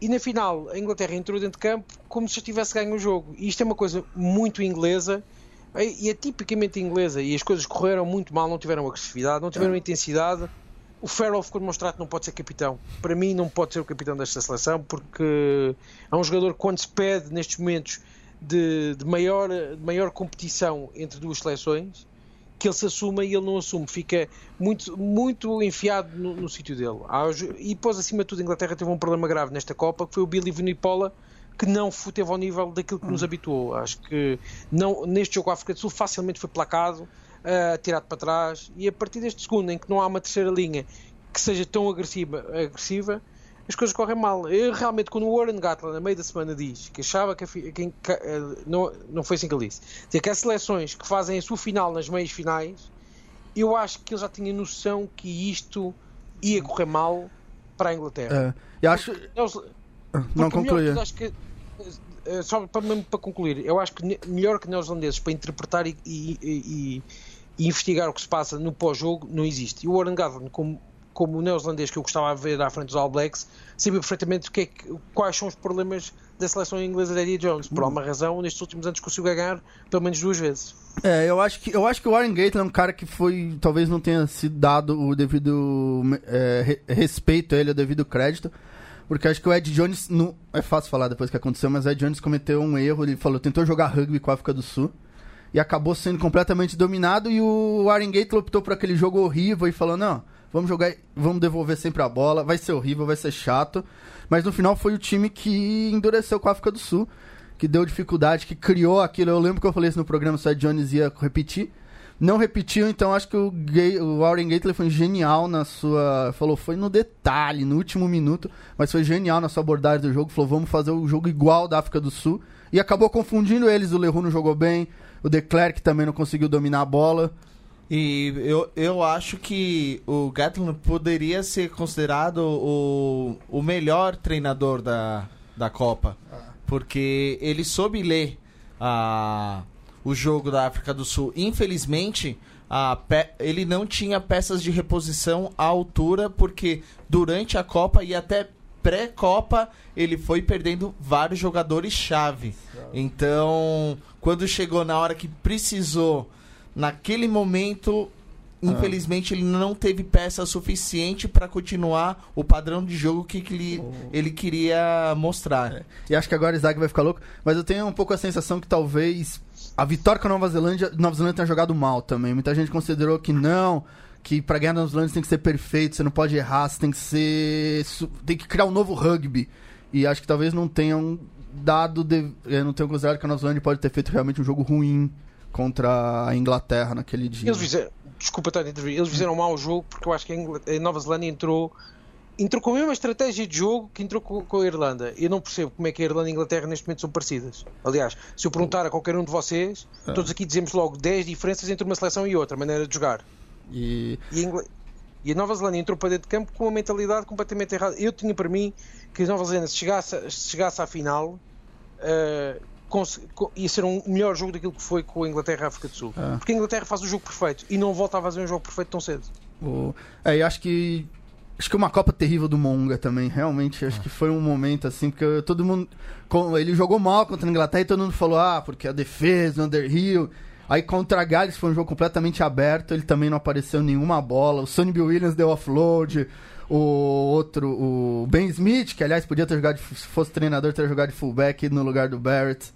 e na final a Inglaterra entrou dentro de campo como se já tivesse ganho o jogo. E isto é uma coisa muito inglesa e é tipicamente inglesa. E as coisas correram muito mal, não tiveram agressividade, não tiveram é. intensidade. O Farrell ficou demonstrado que não pode ser capitão. Para mim, não pode ser o capitão desta seleção porque é um jogador que, quando se pede nestes momentos de, de maior, de maior competição entre duas seleções, que ele se assuma e ele não assume, fica muito, muito enfiado no, no sítio dele. E depois, acima de tudo, a Inglaterra teve um problema grave nesta Copa, que foi o Billy Vunipola, que não teve ao nível daquilo que nos habituou. Acho que não, neste jogo a África do Sul facilmente foi placado, uh, tirado para trás, e a partir deste segundo, em que não há uma terceira linha que seja tão agressiva, agressiva as coisas correm mal. Eu realmente, quando o Warren Gatland, na meio da semana, diz que achava que, que, que eh, não, não foi assim que ele disse, dizer que as seleções que fazem a sua final nas meias finais, eu acho que ele já tinha noção que isto ia correr mal para a Inglaterra. É, eu acho. Porque, não concluía. Eh, só para, mesmo para concluir, eu acho que melhor que neozelandeses para interpretar e, e, e, e investigar o que se passa no pós-jogo não existe. E o Warren Gatland, como como o neozelandês que eu gostava de ver à frente dos All Blacks, sabia perfeitamente que é que, quais são os problemas da seleção inglesa de Eddie Jones. Por alguma razão, nestes últimos anos conseguiu ganhar pelo menos duas vezes. É, eu acho que, eu acho que o Warren Gately é um cara que foi, talvez não tenha sido dado o devido é, respeito a ele, o devido crédito. Porque acho que o Ed Jones, não, é fácil falar depois que aconteceu, mas o Ed Jones cometeu um erro. Ele falou, tentou jogar rugby com a África do Sul e acabou sendo completamente dominado. E o Warren Gately optou por aquele jogo horrível e falou: Não, vamos jogar, vamos devolver sempre a bola, vai ser horrível, vai ser chato. Mas no final foi o time que endureceu com a África do Sul, que deu dificuldade, que criou aquilo. Eu lembro que eu falei isso no programa, Ed Jones ia repetir. Não repetiu, então acho que o, Gay, o Warren Gately foi genial na sua. Falou, foi no detalhe, no último minuto, mas foi genial na sua abordagem do jogo. Falou, vamos fazer o jogo igual da África do Sul. E acabou confundindo eles. O Leroux não jogou bem, o De Klerk também não conseguiu dominar a bola. E eu, eu acho que o Gatlin poderia ser considerado o, o melhor treinador da, da Copa. Porque ele soube ler a, o jogo da África do Sul. Infelizmente, a ele não tinha peças de reposição à altura, porque durante a Copa e até pré-Copa ele foi perdendo vários jogadores-chave. Então, quando chegou na hora que precisou naquele momento, infelizmente, ele não teve peça suficiente para continuar o padrão de jogo que ele, oh. ele queria mostrar. É. E acho que agora o Isaac vai ficar louco, mas eu tenho um pouco a sensação que talvez a vitória com a Nova Zelândia, Nova Zelândia tenha jogado mal também. Muita gente considerou que não, que para ganhar a Nova Zelândia tem que ser perfeito, você não pode errar, você tem que ser. tem que criar um novo rugby. E acho que talvez não tenham dado. De, não tenham considerado que a Nova Zelândia pode ter feito realmente um jogo ruim contra a Inglaterra naquele dia. Eles fizeram, desculpa estar a intervir, eles fizeram um mau jogo porque eu acho que a, Nova Zelândia entrou, entrou com a mesma estratégia de jogo que entrou com, com a Irlanda. Eu não percebo como é que a Irlanda e a Inglaterra neste momento são parecidas. Aliás, se eu perguntar a qualquer um de vocês, todos aqui dizemos logo 10 diferenças entre uma seleção e outra, maneira de jogar. E E a, Ingl- e a Nova Zelândia entrou para dentro de campo com uma mentalidade completamente errada. Eu tinha para mim que a Nova Zelândia, se chegasse, se chegasse à final, co- ia ser um melhor jogo daquilo que foi com a Inglaterra e a África do Sul. Ah. Porque a Inglaterra faz o jogo perfeito e não volta a fazer um jogo perfeito tão cedo. O... É, e acho que. Acho que uma Copa terrível do Monga também, realmente. Acho que foi um momento assim, porque todo mundo. Ele jogou mal contra a Inglaterra e todo mundo falou: ah, porque a defesa, o Underhill. Aí contra a Gales foi um jogo completamente aberto, ele também não apareceu nenhuma bola. O Sonny Bill Williams deu offload. O outro, o Ben Smith, que aliás podia ter jogado, se fosse treinador, ter jogado de fullback no lugar do Barrett.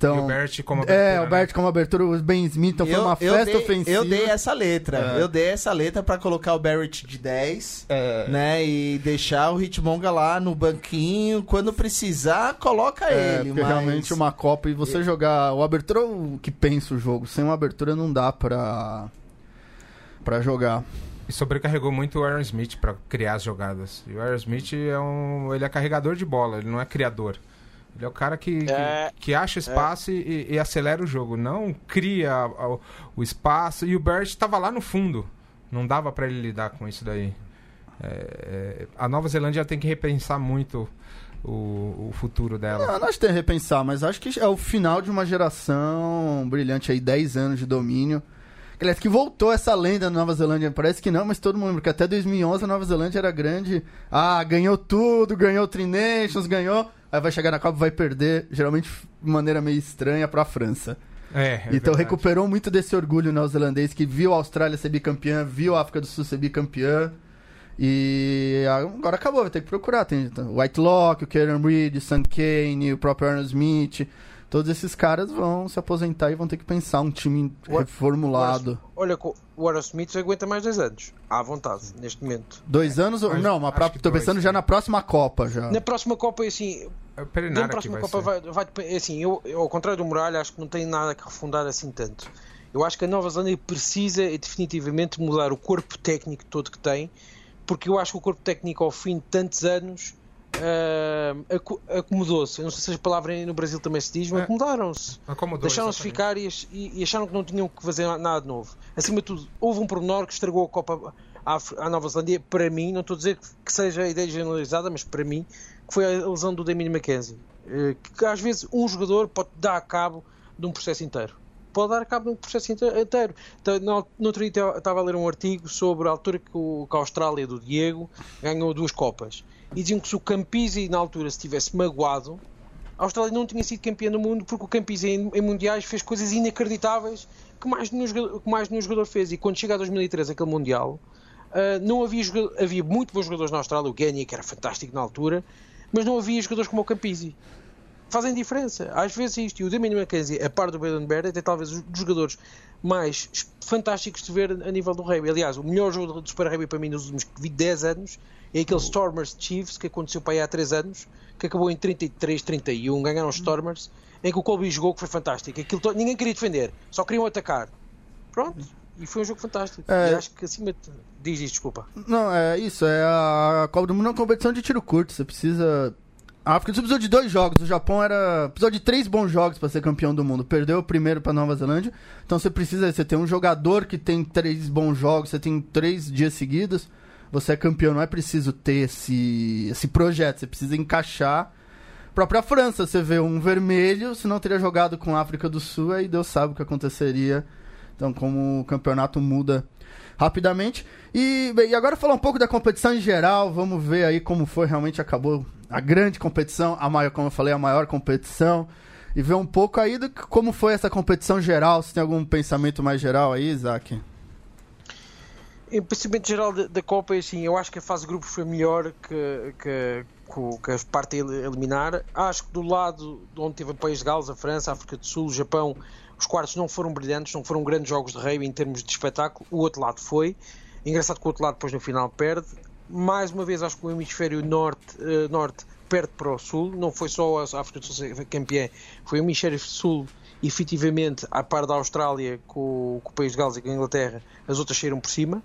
Então, E o Barrett como É, abertura, o Barrett como abertura, o Ben Smith, então foi uma festa dei, ofensiva. eu dei essa letra. É. Eu dei essa letra pra colocar o Barrett de 10, É. né? E deixar o Hitmonga lá no banquinho. Quando precisar, coloca É, ele. porque mas... realmente uma Copa e você jogar o abertura é o que pensa o jogo. Sem uma abertura não dá pra, pra jogar. E sobrecarregou muito o Aaron Smith pra criar as jogadas. E o Aaron Smith é um, ele é carregador de bola, ele não é criador. Ele é o cara que, que- É. que, acha espaço e, e acelera o jogo, não cria a- o, o espaço. E o Barrett estava lá no fundo, não dava pra ele lidar com isso daí. É, é, a Nova Zelândia tem que repensar muito o, o futuro dela. Não, não acho que tem a repensar, mas acho que é o final de uma geração brilhante aí, 10 anos de domínio. Aliás, que voltou essa lenda na Nova Zelândia. Parece que não, mas todo mundo lembra que até 2011 a Nova Zelândia era grande. Ah, ganhou tudo, ganhou o Tri Nations, ganhou. Aí vai chegar na Copa e vai perder, geralmente de maneira meio estranha, pra França. É, é então verdade. recuperou muito desse orgulho neozelandês que viu a Austrália ser bicampeã, viu a África do Sul ser bicampeã. E agora acabou, vai ter que procurar. Tem o Whitelock, o Kieran Reid, o Sam Kane, o próprio Aaron Smith. Todos esses caras vão se aposentar e vão ter que pensar um time O- reformulado. Olha, o Aerosmith aguenta mais dois anos, à vontade, neste momento. Dois anos? ou Acho- não, dois, pensando já na próxima Copa já. Na próxima Copa, assim, É na próxima vai Copa vai, vai assim, eu, eu, ao contrário do Muralha, acho que não tem nada que refundar assim tanto. Eu acho que a Nova Zelândia precisa eh, definitivamente mudar o corpo técnico todo que tem, porque eu acho que o corpo técnico, ao fim de tantos anos, ah, acu- acomodou-se. Não sei se a palavra no Brasil também se diz, mas É. acomodaram-se. Deixaram-se ficar e, e- acharam que não tinham que fazer nada de novo. Acima de tudo, houve um pormenor que estragou a Copa à, à Nova Zelândia. Para mim, não estou a dizer que- seja a ideia generalizada, mas para mim, que foi a lesão do Damien McKenzie. Eh, Que às vezes um jogador pode dar a cabo de um processo inteiro. Pode dar a cabo de um processo inte- inteiro. Então, No, no outro dia estava a ler um artigo sobre a altura que, o- que a Austrália do Diego ganhou duas Copas. E diziam que se o Campisi na altura se tivesse magoado, a Austrália não tinha sido campeã do mundo porque o Campisi em, em mundiais fez coisas inacreditáveis que mais nenhum jogador, que mais nenhum jogador fez. E quando chega a 2013, aquele mundial, ah, não havia, havia muito bons jogadores na Austrália, o Genia, que era fantástico na altura, mas não havia jogadores como o Campisi. Fazem diferença. Às vezes é isto. E o Damien McKenzie, a par do Baden Barrett, é talvez um dos jogadores mais fantásticos de ver a nível do rugby. Aliás, o melhor jogo de Super Rugby para mim nos últimos 10 anos é aquele Stormers Chiefs que aconteceu para aí há 3 anos, que acabou em 33, 31, ganharam os Stormers, em que o Colby jogou que foi fantástico. Aquilo to- ninguém queria defender, só queriam atacar. Pronto. E foi um jogo fantástico. É. E acho que acima. Diz isto, desculpa. Não, é isso. É a Copa do Mundo é uma competição de tiro curto. Você precisa. A África do Sul precisou de dois jogos. O Japão era. Precisou de três bons jogos para ser campeão do mundo. Perdeu o primeiro para Nova Zelândia. Então você precisa. Você tem um jogador que tem três bons jogos. Você tem três dias seguidos. Você é campeão. Não é preciso ter esse, esse projeto. Você precisa encaixar. Própria França, você vê um vermelho. Se não teria jogado com a África do Sul, aí Deus sabe o que aconteceria. Então, como o campeonato muda rapidamente. E, e agora falar um pouco da competição em geral. Vamos ver aí como foi realmente acabou a grande competição, a maior, como eu falei, a maior competição. E ver um pouco aí do como foi essa competição geral. Se tem algum pensamento mais geral aí, Isaac? Em pensamento geral da, da Copa, é assim, eu acho que a fase de grupos foi melhor que, que, que, a parte eliminar. Acho que do lado de onde teve o País de Gales, a França, a África do Sul, o Japão, os quartos não foram brilhantes, não foram grandes jogos de rugby em termos de espetáculo. O outro lado foi. Engraçado que o outro lado depois no final perde. Mais uma vez, acho que o hemisfério norte, eh, norte perde para o sul. Não foi só a África do Sul campeã, foi o hemisfério sul efetivamente, a par da Austrália, com, com o País de Gales e com a Inglaterra, as outras saíram por cima.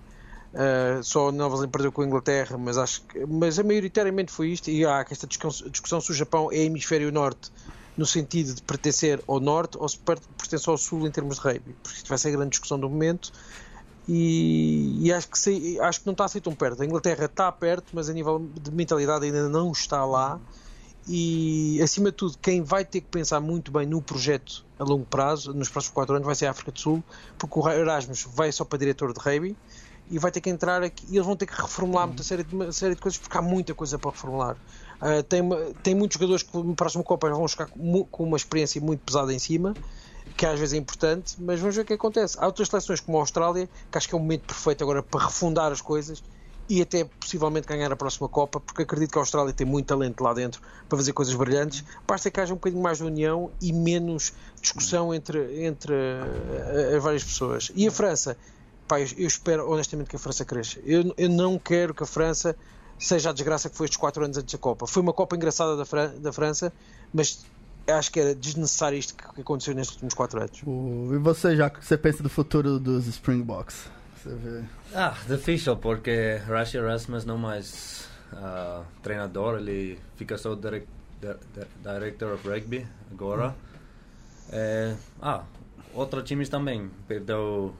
Uh, só Nova Zelândia perdeu com a Inglaterra, mas acho que, mas a maioritariamente foi isto. E há esta discussão, discussão se o Japão é hemisfério norte no sentido de pertencer ao norte ou se pertence ao sul em termos de rugby, porque isto vai ser a grande discussão do momento. E, e acho, que se, acho que não está assim tão perto. A Inglaterra está perto, mas a nível de mentalidade ainda não está lá. E acima de tudo, quem vai ter que pensar muito bem no projeto a longo prazo, nos próximos 4 anos, vai ser a África do Sul, porque o Erasmus vai só para diretor de rugby e vai ter que entrar aqui e eles vão ter que reformular muita série de, uma série de coisas porque há muita coisa para reformular. Uh, tem, tem muitos jogadores que no próximo Copa vão chegar com uma experiência muito pesada em cima, que às vezes é importante, mas vamos ver o que acontece. Há outras seleções como a Austrália, que acho que é o momento perfeito agora para refundar as coisas e até possivelmente ganhar a próxima Copa, porque acredito que a Austrália tem muito talento lá dentro para fazer coisas brilhantes. Basta que haja um bocadinho mais de união e menos discussão entre, entre uh, as várias pessoas. E a França, pá, eu, eu espero honestamente que a França cresça. Eu, eu não quero que a França seja a desgraça que foi estes 4 anos antes da Copa. Foi uma Copa engraçada da, Fran da França, mas acho que era desnecessário isto que aconteceu nestes últimos 4 anos. e você, já que você pensa do futuro dos Springboks? Ah, difícil, porque Rashi Rasmus não mais uh, treinador, ele fica só direct, director of rugby agora. É, ah, outros times também perdeu,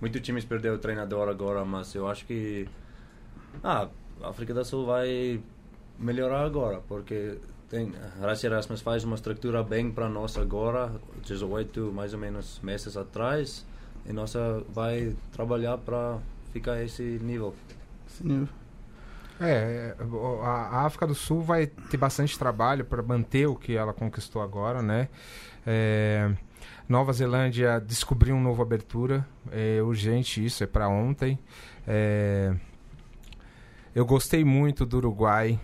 muitos times perdeu o treinador agora, mas eu acho que ah, a África do Sul vai melhorar agora, porque tem, Rashi Erasmus faz uma estrutura bem para nós agora, 18 mais ou menos meses atrás, e nós vai trabalhar para ficar esse nível. Esse nível. É, a África do Sul vai ter bastante trabalho para manter o que ela conquistou agora, né? É, Nova Zelândia descobriu uma nova abertura, é urgente isso, é para ontem. É, eu gostei muito do Uruguai.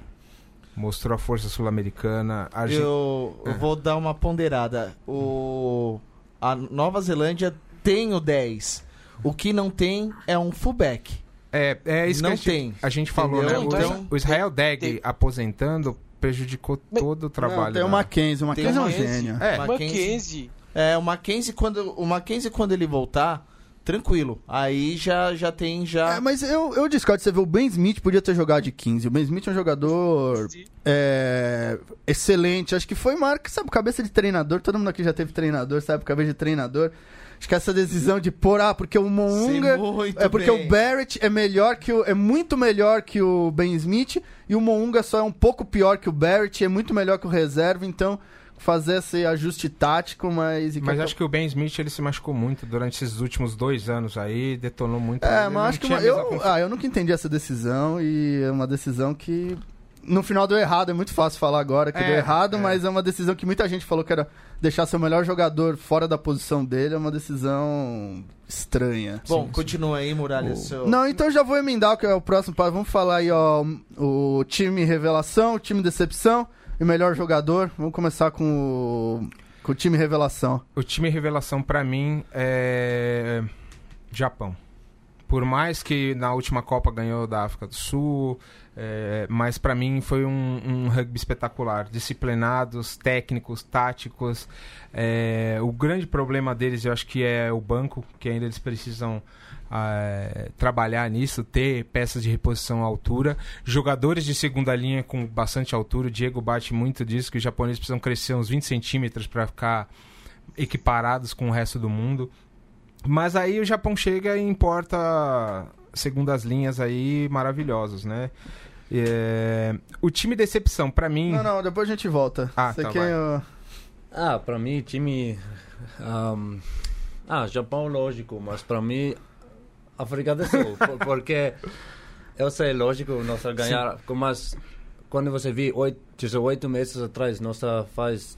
Mostrou a força sul-americana. Eu, eu vou dar uma ponderada. O... A Nova Zelândia tem o 10. O que não tem é um fullback. É, é isso não que a gente, tem. a gente falou, né? O- Então, o Israel Deg tem- aposentando prejudicou todo o trabalho. Não, tem o Mackenzie, o Mackenzie é o um gênio. É, Mackenzie. É, o Mackenzie quando, o Mackenzie, quando ele voltar, tranquilo. Aí já, já tem já. É, mas eu, eu discordo. Você vê, o Ben Smith podia ter jogado de 15. O Ben Smith é um jogador é, excelente. Acho que foi marca, sabe, cabeça de treinador. Todo mundo aqui já teve treinador, sabe, cabeça de treinador. Acho que essa decisão de pôr, ah, porque o muito É porque bem. o Barrett é melhor que o. É muito melhor que o Ben Smith. E o Mounga só é um pouco pior que o Barrett. É muito melhor que o reserva. Então, fazer esse ajuste tático, mas. Mas acho que o Ben Smith ele se machucou muito durante esses últimos dois anos aí, detonou muito. É, Ele mas acho que uma- eu, ah, eu nunca entendi essa decisão e é uma decisão que no final deu errado. É muito fácil falar agora que É, deu errado, é. mas é uma decisão que muita gente falou que era deixar seu melhor jogador fora da posição dele. É uma decisão estranha. Bom, continua aí, Muralha. O- Seu... Não, então já vou emendar o que é o próximo passo. Vamos falar aí, ó, o time revelação, o time decepção e melhor jogador. Vamos começar com o, com o time revelação. O time revelação pra mim é Japão. Por mais que na última Copa ganhou da África do Sul, é, mas pra mim foi um, um rugby espetacular. Disciplinados, técnicos, táticos. É, o grande problema deles eu acho que é o banco, que ainda eles precisam ah, trabalhar nisso, ter peças de reposição à altura. Jogadores de segunda linha com bastante altura. O Diego bate muito disso, que os japoneses precisam crescer uns 20 centímetros para ficar equiparados com o resto do mundo. Mas aí o Japão chega e importa segundas linhas aí maravilhosos, né? É, O time decepção, pra mim. Não, não, depois a gente volta. Ah, Você tá, quer, ó, Ah, para mim, time. ahm, ah, Japão, lógico, mas para mim, África do Sul. por- porque eu sei, lógico, nós ganhar. Mas quando você vê oito, 18 meses atrás, nós faz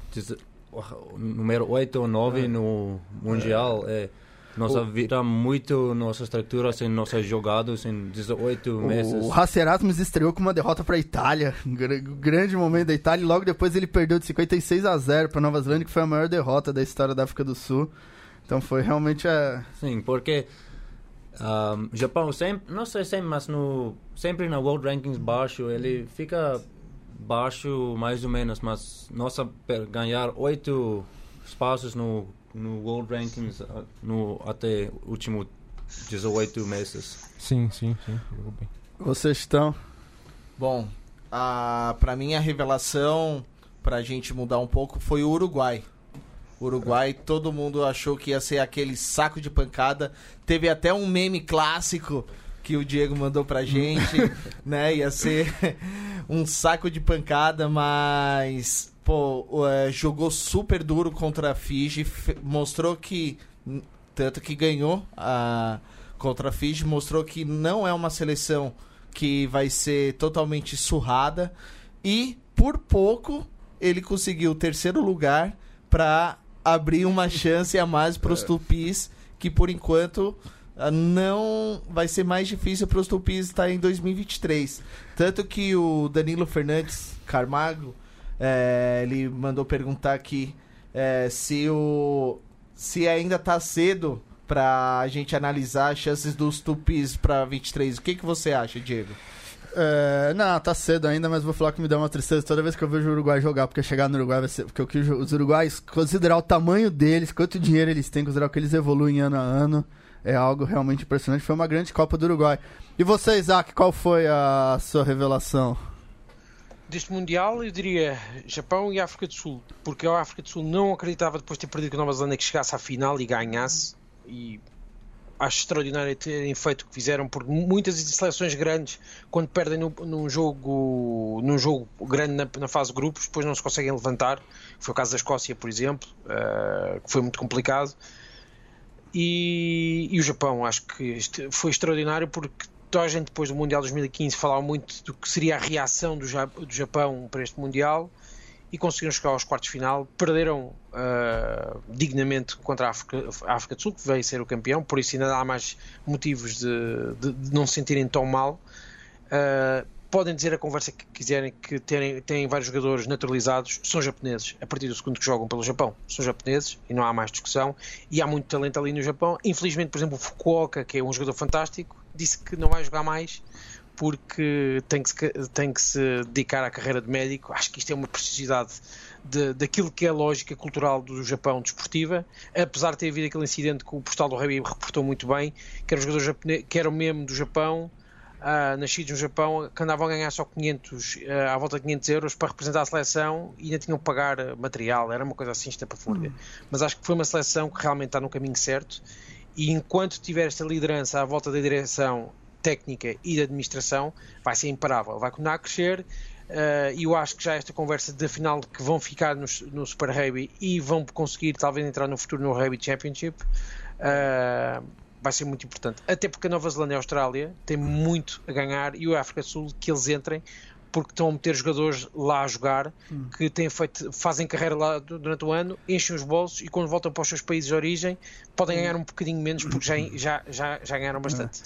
número 8 ou 9 no Mundial. É, nós vira muito nossa estrutura sem nossos jogados em 18 meses. O Hasse Erasmus estreou com uma derrota para a Itália. Um gra- grande momento da Itália. E logo depois ele perdeu de 56 a 0 para Nova Zelândia, que foi a maior derrota da história da África do Sul. Então foi realmente a. Sim, porque um, Japão sempre, não sei sempre, mas no, sempre na World Rankings baixo, ele fica baixo mais ou menos, mas nossa per ganhar oito espaços no no World Rankings ah, no, até último 18 meses. Sim, sim, sim. Jogou bem. Vocês estão. Bom, a, pra mim a revelação, pra gente mudar um pouco, foi o Uruguai. Uruguai, todo mundo achou que ia ser aquele saco de pancada. Teve até um meme clássico que o Diego mandou pra gente, né? Ia ser um saco de pancada, mas pô, é, jogou super duro contra a Fiji, mostrou que tanto que ganhou a contra a Fiji, mostrou que não é uma seleção que vai ser totalmente surrada e por pouco ele conseguiu o terceiro lugar para abrir uma chance a mais para os tupis que por enquanto ah, não vai ser mais difícil para os tupis estar em 2023 tanto que o Danilo Fernandes Carmago eh, ele mandou perguntar aqui eh, se o se ainda tá cedo pra gente analisar as chances dos tupis pra 23 o que que você acha Diego É, não, tá cedo ainda, mas vou falar que me dá uma tristeza toda vez que eu vejo o Uruguai jogar, porque chegar no Uruguai vai ser. Porque o que os uruguais, considerar o tamanho deles, quanto dinheiro eles têm, considerar o que eles evoluem ano a ano, é algo realmente impressionante. Foi uma grande Copa do Uruguai. E você, Isaac, qual foi a sua revelação? Deste Mundial, eu diria Japão e África do Sul, porque a África do Sul não acreditava depois de ter perdido com a Nova Zelândia que chegasse à final e ganhasse. E acho extraordinário terem feito o que fizeram, porque muitas seleções grandes, quando perdem no- num, jogo, num jogo grande na, na fase de grupos, depois não se conseguem levantar. Foi o caso da Escócia, por exemplo, eh, que foi muito complicado. E, e o Japão, acho que este foi extraordinário porque toda a gente depois do Mundial 2015 falava muito do que seria a reação do, do Japão para este Mundial e conseguiram chegar aos quartos de final. Perderam ah, dignamente contra a África, a África do Sul, que veio ser o campeão, por isso ainda há mais motivos de, de- de não se sentirem tão mal. Uh, podem dizer a conversa que quiserem que terem, têm vários jogadores naturalizados, são japoneses, a partir do segundo que jogam pelo Japão, são japoneses e não há mais discussão. E há muito talento ali no Japão. Infelizmente, por exemplo, o Fukuoka, que é um jogador fantástico, disse que não vai jogar mais porque tem que, se, tem que se dedicar à carreira de médico. Acho que isto é uma preciosidade de, daquilo que é a lógica cultural do Japão desportiva, apesar de ter havido aquele incidente que o postal do Rei reportou muito bem, que era um jogador japonês, que era mesmo do Japão, ah, nascidos no Japão, que andavam a ganhar só 500, ah, à volta de 500 euros para representar a seleção e ainda tinham que pagar ah, material, era uma coisa assim estapafúrdia. Mas acho que foi uma seleção que realmente está no caminho certo e enquanto tiver esta liderança à volta da direção técnica e da administração, vai ser imparável, vai continuar a crescer. ah, E eu acho que já esta conversa da final que vão ficar no, no Super Rugby e vão conseguir talvez entrar no futuro no Rugby Championship ah, vai ser muito importante. Até porque a Nova Zelândia e a Austrália têm muito a ganhar e o África do Sul que eles entrem porque estão a meter jogadores lá a jogar que têm feito, fazem carreira lá du- durante o ano, enchem os bolsos e quando voltam para os seus países de origem podem ganhar um bocadinho menos porque já, já, já, já ganharam bastante.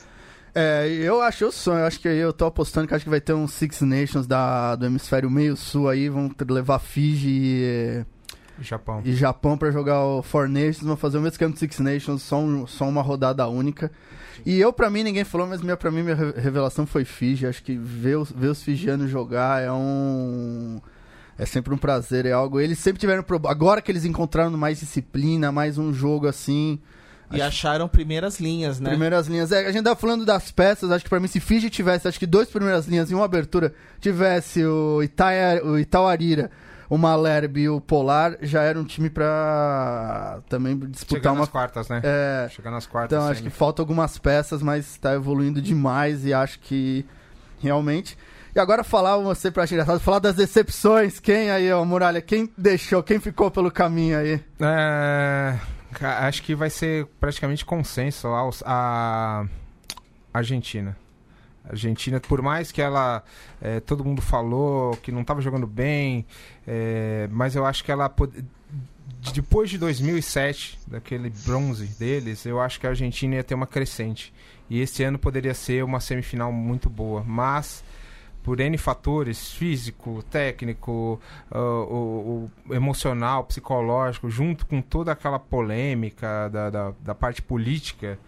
É, eu acho o sonho, eu acho que eu tô apostando que acho que vai ter um Six Nations da, do hemisfério meio sul aí, vão levar Fiji e, Japão. e Japão pra jogar o Four Nations, vão fazer o mesmo esquema do Six Nations, só, um- só uma rodada única. E eu, pra mim, ninguém falou, mas minha, pra mim, minha re- revelação foi Fiji. Acho que ver, os- ver os fijianos jogar é um. É sempre um prazer, é algo. Eles sempre tiveram. pro- Agora que eles encontraram mais disciplina, mais um jogo assim. E acharam primeiras linhas, né? Primeiras linhas. É, a gente tava falando das peças, acho que pra mim, se Fiji tivesse, acho que dois primeiras linhas e uma abertura, tivesse o, Itaia, o Itauarira, o Malherbe e o Polar, já era um time pra também disputar Chegar uma. nas quartas, né? É, Chegar nas quartas. então, acho que falta algumas peças, mas tá evoluindo demais e acho que realmente. E agora falar, você pra engraçado, falar das decepções. Quem aí, ó, Muralha, quem deixou, quem ficou pelo caminho aí? É, acho que vai ser praticamente consenso a, a Argentina. A Argentina, por mais que ela. é, todo mundo falou que não estava jogando bem, é, mas eu acho que ela. Depois de 2007, daquele bronze deles, eu acho que a Argentina ia ter uma crescente. E esse ano poderia ser uma semifinal muito boa. Mas por N fatores, físico, técnico, uh, o, o emocional, psicológico, junto com toda aquela polêmica da, da, da parte política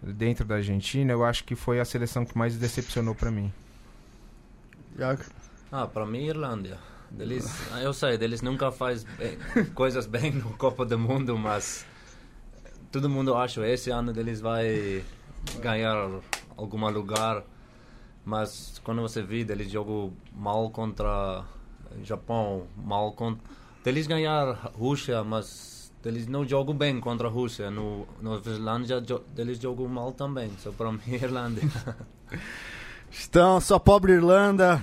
dentro da Argentina, eu acho que foi a seleção que mais decepcionou para mim. Iago? Ah, para mim, Irlândia. Deles, eu sei, eles nunca faz bem- coisas bem no Copa do Mundo, mas todo mundo acha esse ano eles vai ganhar algum lugar, mas quando você vê eles jogam mal contra Japão, mal contra eles ganhar Rússia, mas eles não jogam bem contra a Rússia. No Nova Zelândia eles jogam mal também. Só para mim Irlanda. Então, sua pobre Irlanda.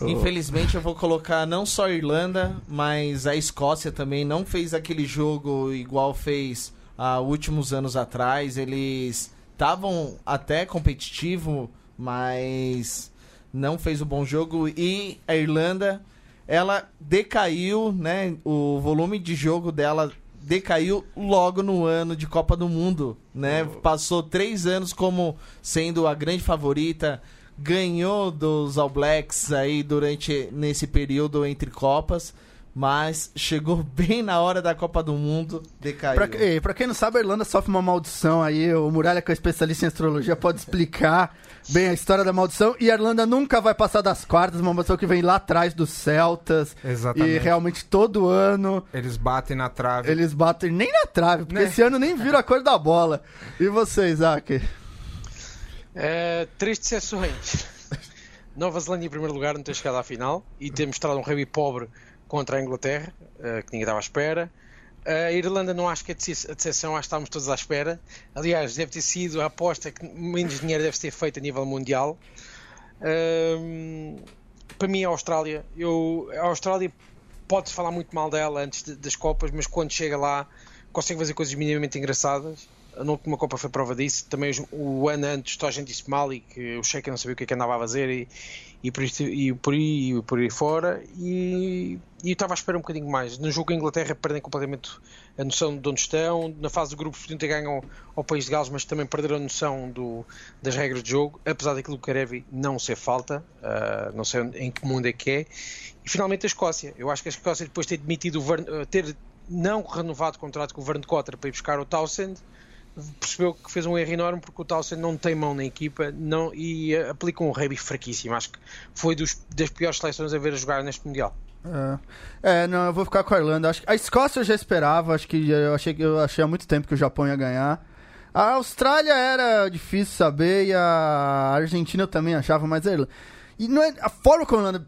Infelizmente eu vou colocar não só a Irlanda, mas a Escócia também não fez aquele jogo igual fez há últimos anos atrás. Eles estavam até competitivo, mas não fez o bom jogo e a Irlanda ela decaiu, né? O volume de jogo dela decaiu logo no ano de Copa do Mundo, né? Passou três anos como sendo a grande favorita, ganhou dos All Blacks aí durante nesse período entre copas, mas chegou bem na hora da Copa do Mundo, decaiu. Pra, ei, pra quem não sabe, a Irlanda sofre uma maldição aí. O Muralha, que é especialista em astrologia, pode explicar bem a história da maldição. E a Irlanda nunca vai passar das quartas, uma maldição que vem lá atrás dos Celtas. Exatamente. E realmente todo ano Eles batem na trave. eles batem nem na trave, porque Né? esse ano nem viram a cor da bola. E você, Isaac? É, três decepções. Nova Zelândia em primeiro lugar não ter chegado à final e ter mostrado um rugby pobre contra a Inglaterra, eh, que ninguém estava à espera. A Irlanda não acho que a decepção, acho que estávamos todos à espera. Aliás, deve ter sido a aposta que menos dinheiro deve ter feito a nível mundial. Ahm, para mim, a Austrália, eu, a Austrália pode falar muito mal dela antes de- das Copas, mas quando chega lá consegue fazer coisas minimamente engraçadas. A última Copa foi prova disso. Também o ano antes, toda a gente disse mal e que o Sheik não sabia o que é que andava a fazer e, e, por, isto- e por aí por aí fora. E, e estava à espera um bocadinho mais. No jogo a Inglaterra perdem completamente a noção de onde estão. Na fase de grupos podiam ter ganho ao, País de Gales, mas também perderam a noção do, das regras de jogo. Apesar daquilo do Karevi não ser falta, ah, não sei em que mundo é que é. E finalmente a Escócia. Eu acho que a Escócia, depois de ter demitido o eh, ter não renovado o contrato com o Vern Cotter para ir buscar o Townsend, percebeu que fez um erro enorme porque o Townsend não tem mão na equipa não, e eh, aplica um rugby fraquíssimo. Acho que foi dos, das piores seleções a ver a jogar neste Mundial. É, não, eu vou ficar com a Irlanda. Acho a Escócia eu já esperava, acho que eu achei eu achei há muito tempo que o Japão ia ganhar. A Austrália era difícil saber e a Argentina eu também achava, mas a Irlanda. E não é, a forma como a Irlanda.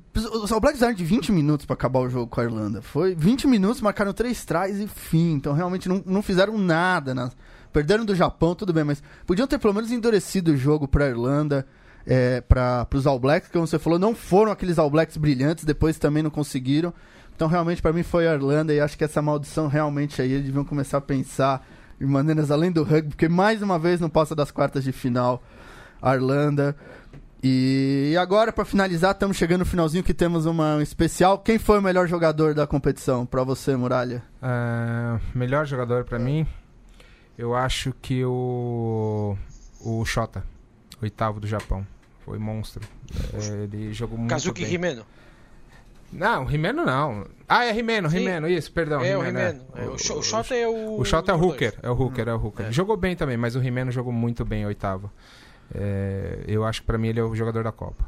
All Blacks usaram de 20 minutos pra acabar o jogo com a Irlanda. Foi 20 minutos, marcaram três trás e fim. Então realmente não, não fizeram nada. Né? Perderam do Japão, tudo bem, mas podiam ter pelo menos endurecido o jogo pra Irlanda é, para os All Blacks, como você falou, não foram aqueles All Blacks brilhantes, depois também não conseguiram. Então realmente para mim foi a Irlanda e acho que essa maldição realmente aí eles deviam começar a pensar em maneiras além do rugby, porque mais uma vez não passa das quartas de final a Irlanda. E, agora para finalizar, estamos chegando no finalzinho que temos uma um especial. Quem foi o melhor jogador da competição para você, Muralha? Ah, melhor jogador pra mim, eu acho que o o Shota, oitavo do Japão, foi monstro. É, ele jogou muito Kazuki bem. Himeno. Não, Rimeno não. Ah, é Rimeno, Sim. Rimeno, isso, perdão. é o Rimeno, Himeno. É, O, Sh- o Shota é o. O Shota é o hooker, é o hooker, é o hooker. É. Jogou bem também, mas o Rimeno jogou muito bem, oitavo. É, eu acho que pra mim ele é o jogador da Copa.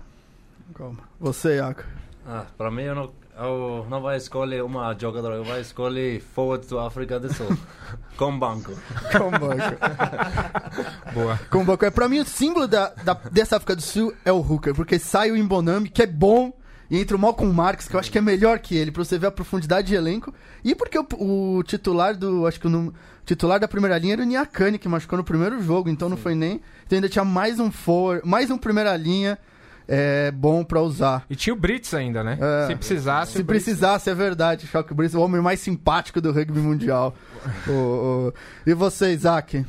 Calma. Você, Iaco. Ah, para mim eu não, eu não vai escolher uma jogadora, eu vou escolher forward do África do Sul. com banco. Com banco. Boa. Com banco. É, pra mim, o símbolo da, da- dessa África do Sul é o Hooker, porque sai o Imbonami, que é bom, e entra o Malcolm Marx, que eu acho que é melhor que ele, pra você ver a profundidade de elenco. E porque o, o titular do. Acho que o titular da primeira linha era o Niakane, que machucou no primeiro jogo, então não foi nem. Então ainda tinha mais um forward, mais um primeira linha é, bom pra usar. E tinha o Brits ainda, né? É. Se precisasse. Se o Brits- precisasse, é verdade. Choque Brice, o homem mais simpático do rugby mundial. O- o- E você, Isaac?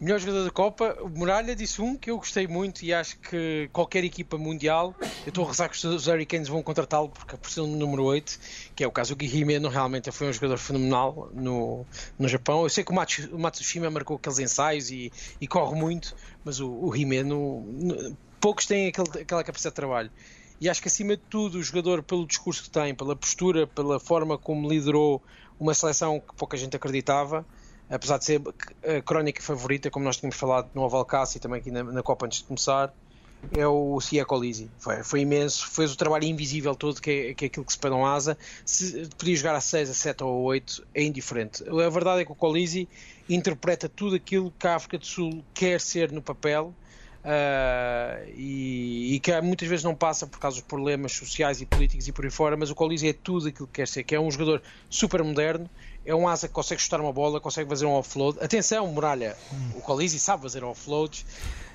Melhor jogador da Copa, o Muralha disse um que eu gostei muito e acho que qualquer equipa mundial, eu estou a rezar que os Hurricanes vão contratá-lo porque precisam do número 8, que é o caso do Himeno, realmente foi um jogador fenomenal no, no Japão. Eu sei que o, Matsu, o Matsushima marcou aqueles ensaios e, e corre muito, mas o, o Himeno, poucos têm aquele, aquela capacidade de trabalho. E acho que acima de tudo o jogador, pelo discurso que tem, pela postura, pela forma como liderou uma seleção que pouca gente acreditava, apesar de ser a crónica favorita, como nós tínhamos falado no Oval Cássio e também aqui na, na Copa antes de começar, é o Cia Colisi. Foi, foi imenso, fez o trabalho invisível todo que é, que é aquilo que se pede um asa. Se podia jogar a 6, a 7 ou a 8, é indiferente. A verdade é que o Colisi interpreta tudo aquilo que a África do Sul quer ser no papel. Uh, e, e, que muitas vezes não passa por causa dos problemas sociais e políticos e por aí fora, mas o Colisi é tudo aquilo que quer ser, que é um jogador super moderno, é um asa que consegue chutar uma bola, consegue fazer um offload. Atenção, Muralha, o Colisi sabe fazer offloads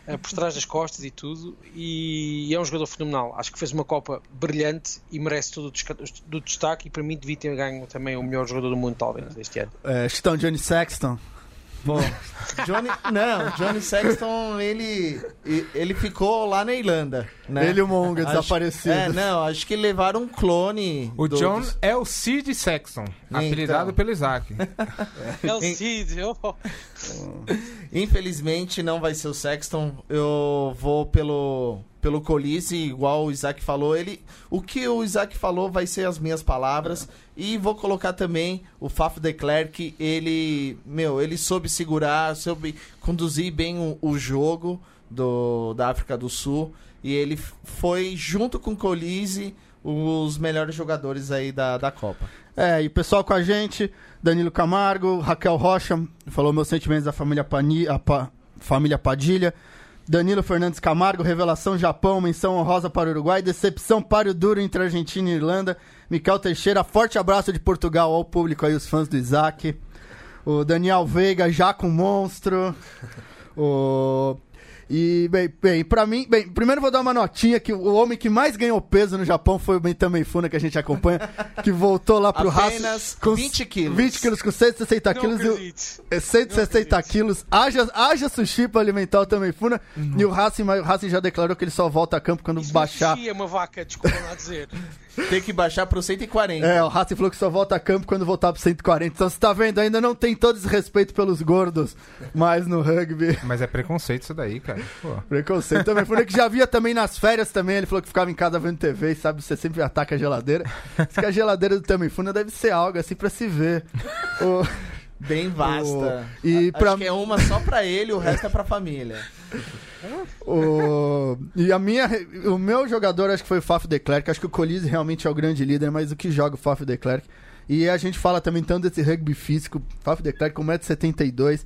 uh, por trás das costas e tudo, e é um jogador fenomenal. Acho que fez uma Copa brilhante e merece todo o destaque. E para mim, devia ter ganho também o melhor jogador do mundo, talvez, este ano. É, estão Johnny Sexton. Bom, Johnny, não, Johnny Sexton, ele, ele ficou lá na Irlanda. Né? Ele e o Monga desaparecidos. É, não, acho que levaram um clone. O do, John dos... é o Sid Sexton, então. apelidado pelo Isaac. É o Sid. Oh. Infelizmente não vai ser o Sexton. Eu vou pelo pelo Colise, igual o Isaac falou. Ele, o que o Isaac falou vai ser as minhas palavras. E vou colocar também o Fafo de Klerk. Ele, meu, ele soube segurar, soube conduzir bem o, o jogo do, da África do Sul. E ele foi, junto com o Colise, os melhores jogadores aí da, da Copa. É, e o pessoal com a gente, Danilo Camargo, Raquel Rocha, falou meus sentimentos da família, Pani, a pa, família Padilha. Danilo Fernandes Camargo, revelação Japão, menção honrosa para o Uruguai, decepção para o duro entre Argentina e Irlanda. Miquel Teixeira, forte abraço de Portugal ao público aí, os fãs do Isaac. O Daniel Veiga, já com monstro. O e, bem, bem, pra mim, bem, primeiro vou dar uma notinha que o homem que mais ganhou peso no Japão foi o Benjamin Funa, que a gente acompanha, que voltou lá pro Apenas com 20 quilos. 20 quilos com 160 Não quilos. Acredito. E, 160 quilos. Haja, haja sushi pra alimentar o Também Funa. Uhum. E o Racing, o Racing já declarou que ele só volta a campo quando Isso baixar. Sushi é uma vaca, desculpa não dizer. Tem que baixar pro 140. É, o Racing falou que só volta a campo quando voltar pro 140. Então você tá vendo, ainda não tem todo esse respeito pelos gordos mais no rugby. Mas é preconceito isso daí, cara. Pô. Preconceito também. Foi que já via também nas férias também. Ele falou que ficava em casa vendo TV e sabe, você sempre ataca a geladeira. Diz que a geladeira do Tamifuna deve ser algo assim pra se ver. o... Bem vasta. O... E a, pra... Acho que é uma só pra ele, o resto é pra família. O... E a minha, o meu jogador acho que foi o Faf de Klerk. Acho que o Colise realmente é o grande líder, mas o que joga o Faf de Klerk. E a gente fala também tanto desse rugby físico. Faf de Klerk com 1,72m.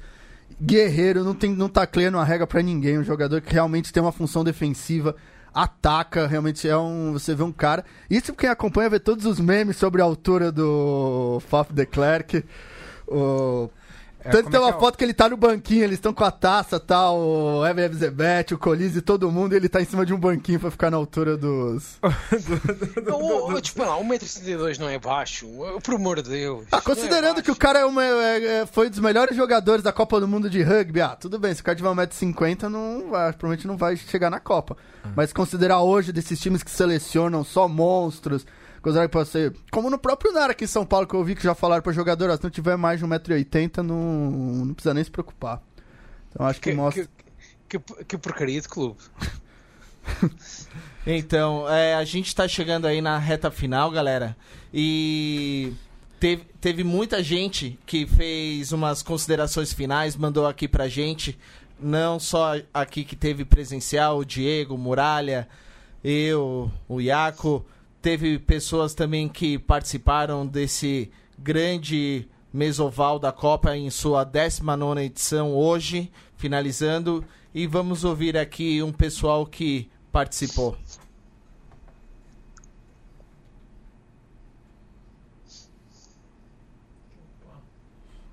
Guerreiro, não, tem, não tacleia a regra para ninguém. Um jogador que realmente tem uma função defensiva ataca, realmente é um. Você vê um cara. Isso quem acompanha vê todos os memes sobre a altura do Faf de Klerk. O é, Tanto tem uma é, é foto que ele tá no banquinho, eles estão com a taça, tal, tá, o Ever Zebet, o Colise, todo mundo, e ele tá em cima de um banquinho pra ficar na altura dos. do, do, tipo, não, 1,72m não é baixo, por amor de Deus. Ah, considerando é que o cara é uma, é, foi um dos melhores jogadores da Copa do Mundo de rugby, ah, tudo bem, se o cara tiver 1,50m, não vai, provavelmente não vai chegar na Copa. Uhum. Mas considerar hoje desses times que selecionam só monstros Considerar que pode ser. Como no próprio Nara aqui em São Paulo, que eu vi que já falaram para jogador, se não tiver mais de 1,80m, não, não precisa nem se preocupar. Então acho que, que mostra. Que, que, que porcaria de clube. então, é, a gente tá chegando aí na reta final, galera. E teve, teve muita gente que fez umas considerações finais, mandou aqui pra gente. Não só aqui que teve presencial, o Diego, Muralha, eu, o Iaco Teve pessoas também que participaram desse grande mesoval da Copa em sua 19 edição hoje, finalizando. E vamos ouvir aqui um pessoal que participou.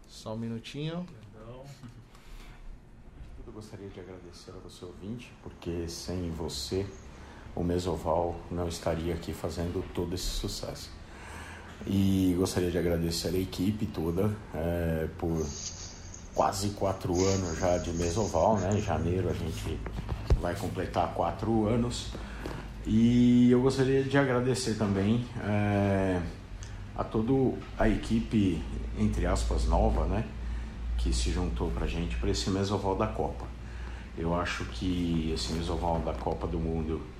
Só um minutinho. Eu gostaria de agradecer a você ouvinte, porque sem você o Mesoval não estaria aqui fazendo todo esse sucesso. E gostaria de agradecer a equipe toda é, por quase quatro anos já de Mesoval, né? Em janeiro a gente vai completar quatro anos. E eu gostaria de agradecer também é, a toda a equipe, entre aspas, nova, né? Que se juntou pra gente para esse Mesoval da Copa. Eu acho que esse Mesoval da Copa do Mundo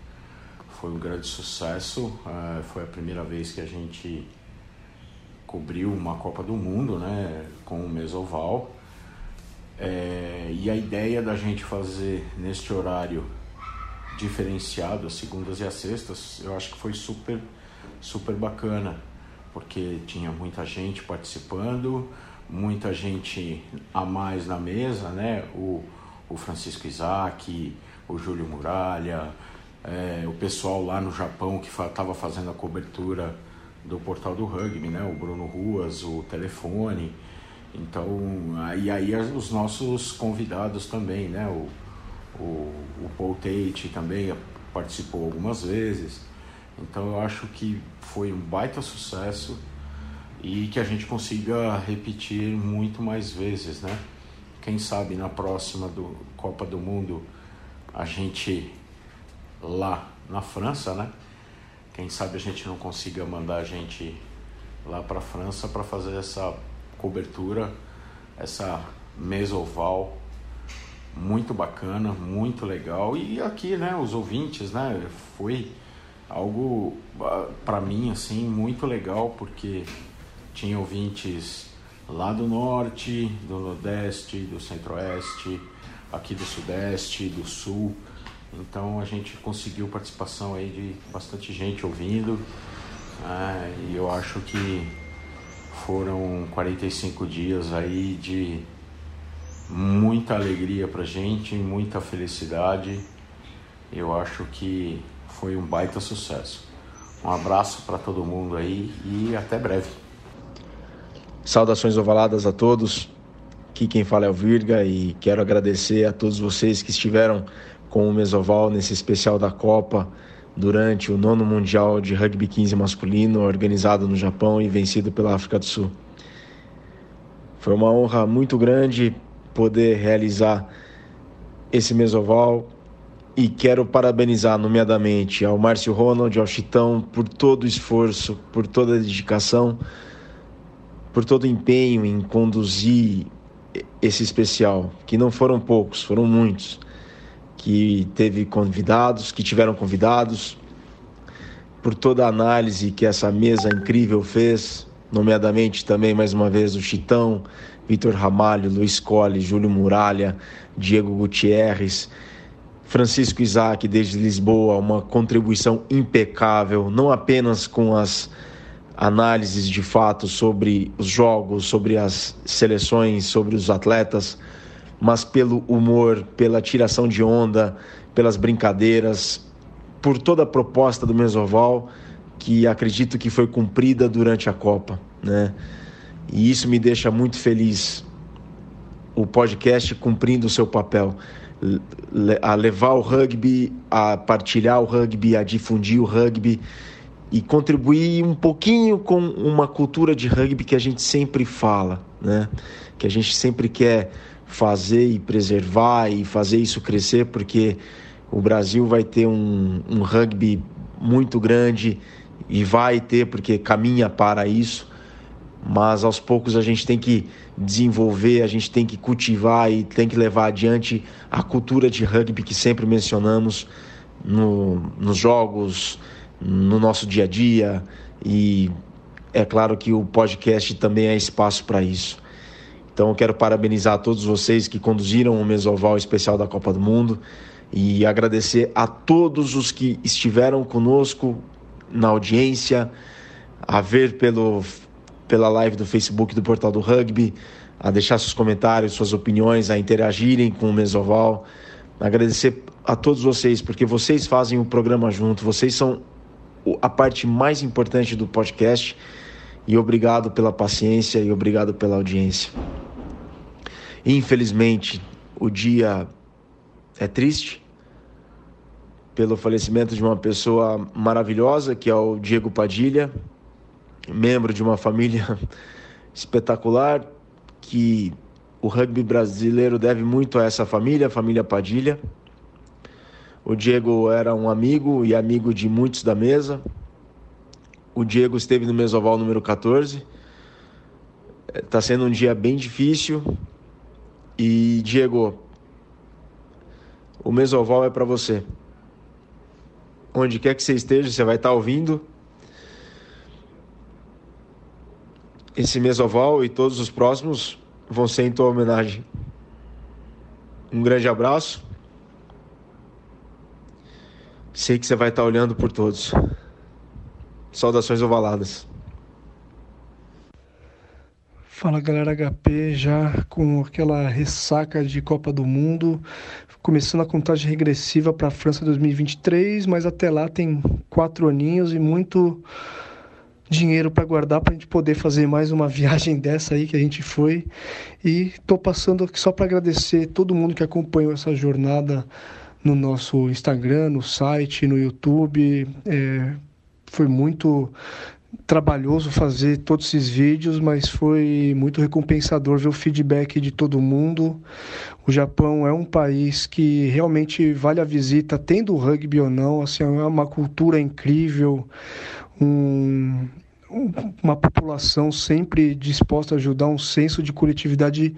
foi um grande sucesso. Uh, foi a primeira vez que a gente cobriu uma Copa do Mundo, né, com o Mesoval. É, e a ideia da gente fazer neste horário diferenciado, as segundas e as sextas, eu acho que foi super, super bacana, porque tinha muita gente participando, muita gente a mais na mesa, né? O, o Francisco Isaac, o Júlio Muralha, é, o pessoal lá no Japão que estava fazendo a cobertura do portal do rugby, né? O Bruno Ruas, o telefone. Então, aí, aí os nossos convidados também, né? O, o, o Paul Tate também participou algumas vezes. Então eu acho que foi um baita sucesso e que a gente consiga repetir muito mais vezes, né? Quem sabe na próxima do Copa do Mundo a gente lá na França, né? Quem sabe a gente não consiga mandar a gente lá para a França para fazer essa cobertura, essa mesoval muito bacana, muito legal. E aqui, né, os ouvintes, né, foi algo ah, para mim assim muito legal porque tinha ouvintes lá do norte, do nordeste, do centro-oeste, aqui do sudeste, do sul. Então a gente conseguiu participação aí de bastante gente ouvindo. Né, e eu acho que foram 45 dias aí de muita alegria pra gente, muita felicidade. Eu acho que foi um baita sucesso. Um abraço para todo mundo aí e até breve. Saudações ovaladas a todos. Aqui quem fala é o Virga e quero agradecer a todos vocês que estiveram com o Mesoval nesse especial da Copa durante o nono Mundial de Rugby 15 masculino organizado no Japão e vencido pela África do Sul. Foi uma honra muito grande poder realizar esse mesoval e quero parabenizar nomeadamente ao Márcio Ronald, ao Chitão por todo o esforço, por toda a dedicação, por todo o empenho em conduzir esse especial, que não foram poucos, foram muitos, que teve convidados, que tiveram convidados, por toda a análise que essa mesa incrível fez, nomeadamente também mais uma vez o Chitão, Vitor Ramalho, Luiz Colli, Júlio Muralha, Diego Gutierrez, Francisco Isaac desde Lisboa, uma contribuição impecável, não apenas com as análises de fato sobre os jogos, sobre as seleções, sobre os atletas, mas pelo humor, pela tiração de onda, pelas brincadeiras, por toda a proposta do Mesoval que acredito que foi cumprida durante a Copa, né? E isso me deixa muito feliz. O podcast cumprindo o seu papel, a levar o rugby, a partilhar o rugby, a difundir o rugby e contribuir um pouquinho com uma cultura de rugby que a gente sempre fala, né? Que a gente sempre quer fazer e preservar e fazer isso crescer, porque o Brasil vai ter um, um rugby muito grande e vai ter, porque caminha para isso mas aos poucos a gente tem que desenvolver, a gente tem que cultivar e tem que levar adiante a cultura de rugby que sempre mencionamos no, nos jogos, no nosso dia a dia e é claro que o podcast também é espaço para isso. Então eu quero parabenizar todos vocês que conduziram o Mesoval especial da Copa do Mundo e agradecer a todos os que estiveram conosco na audiência, a ver pelo pela live do Facebook do Portal do Rugby, a deixar seus comentários, suas opiniões, a interagirem com o Mesoval. Agradecer a todos vocês, porque vocês fazem o programa junto, vocês são a parte mais importante do podcast. E obrigado pela paciência e obrigado pela audiência. Infelizmente, o dia é triste pelo falecimento de uma pessoa maravilhosa, que é o Diego Padilha, membro de uma família espetacular que o rugby brasileiro deve muito a essa família, a família Padilha. O Diego era um amigo e amigo de muitos da mesa. O Diego esteve no Mesoval número 14. Está sendo um dia bem difícil. E Diego, o Mesoval é para você. Onde quer que você esteja, você vai estar tá ouvindo. Esse mesoval e todos os próximos vão ser em tua homenagem. Um grande abraço sei que você vai estar olhando por todos. Saudações ovaladas. Fala galera HP, já com aquela ressaca de Copa do Mundo, começando a contagem regressiva para a França 2023, mas até lá tem quatro aninhos e muito dinheiro para guardar para a gente poder fazer mais uma viagem dessa aí que a gente foi. E estou passando aqui só para agradecer todo mundo que acompanhou essa jornada no nosso Instagram, no site, no YouTube. É, foi muito trabalhoso fazer todos esses vídeos, mas foi muito recompensador ver o feedback de todo mundo. O Japão é um país que realmente vale a visita, tendo rugby ou não, assim, é uma cultura incrível, um, uma população sempre disposta a ajudar, um senso de coletividade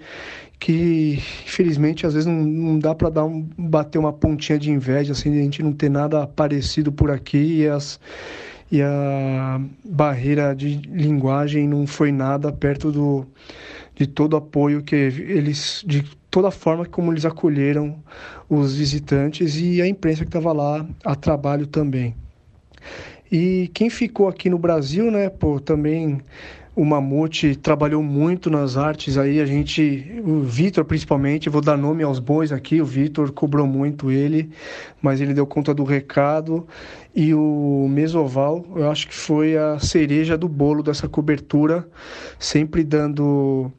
que infelizmente às vezes não, não dá para um, bater uma pontinha de inveja assim a gente não ter nada parecido por aqui e as e a barreira de linguagem não foi nada perto do de todo o apoio que eles de toda a forma como eles acolheram os visitantes e a imprensa que estava lá a trabalho também. E quem ficou aqui no Brasil, né, pô, também o Mamute trabalhou muito nas artes aí, a gente, o Vitor principalmente, vou dar nome aos bois aqui, o Vitor cobrou muito ele, mas ele deu conta do recado. E o Mesoval, eu acho que foi a cereja do bolo dessa cobertura, sempre dando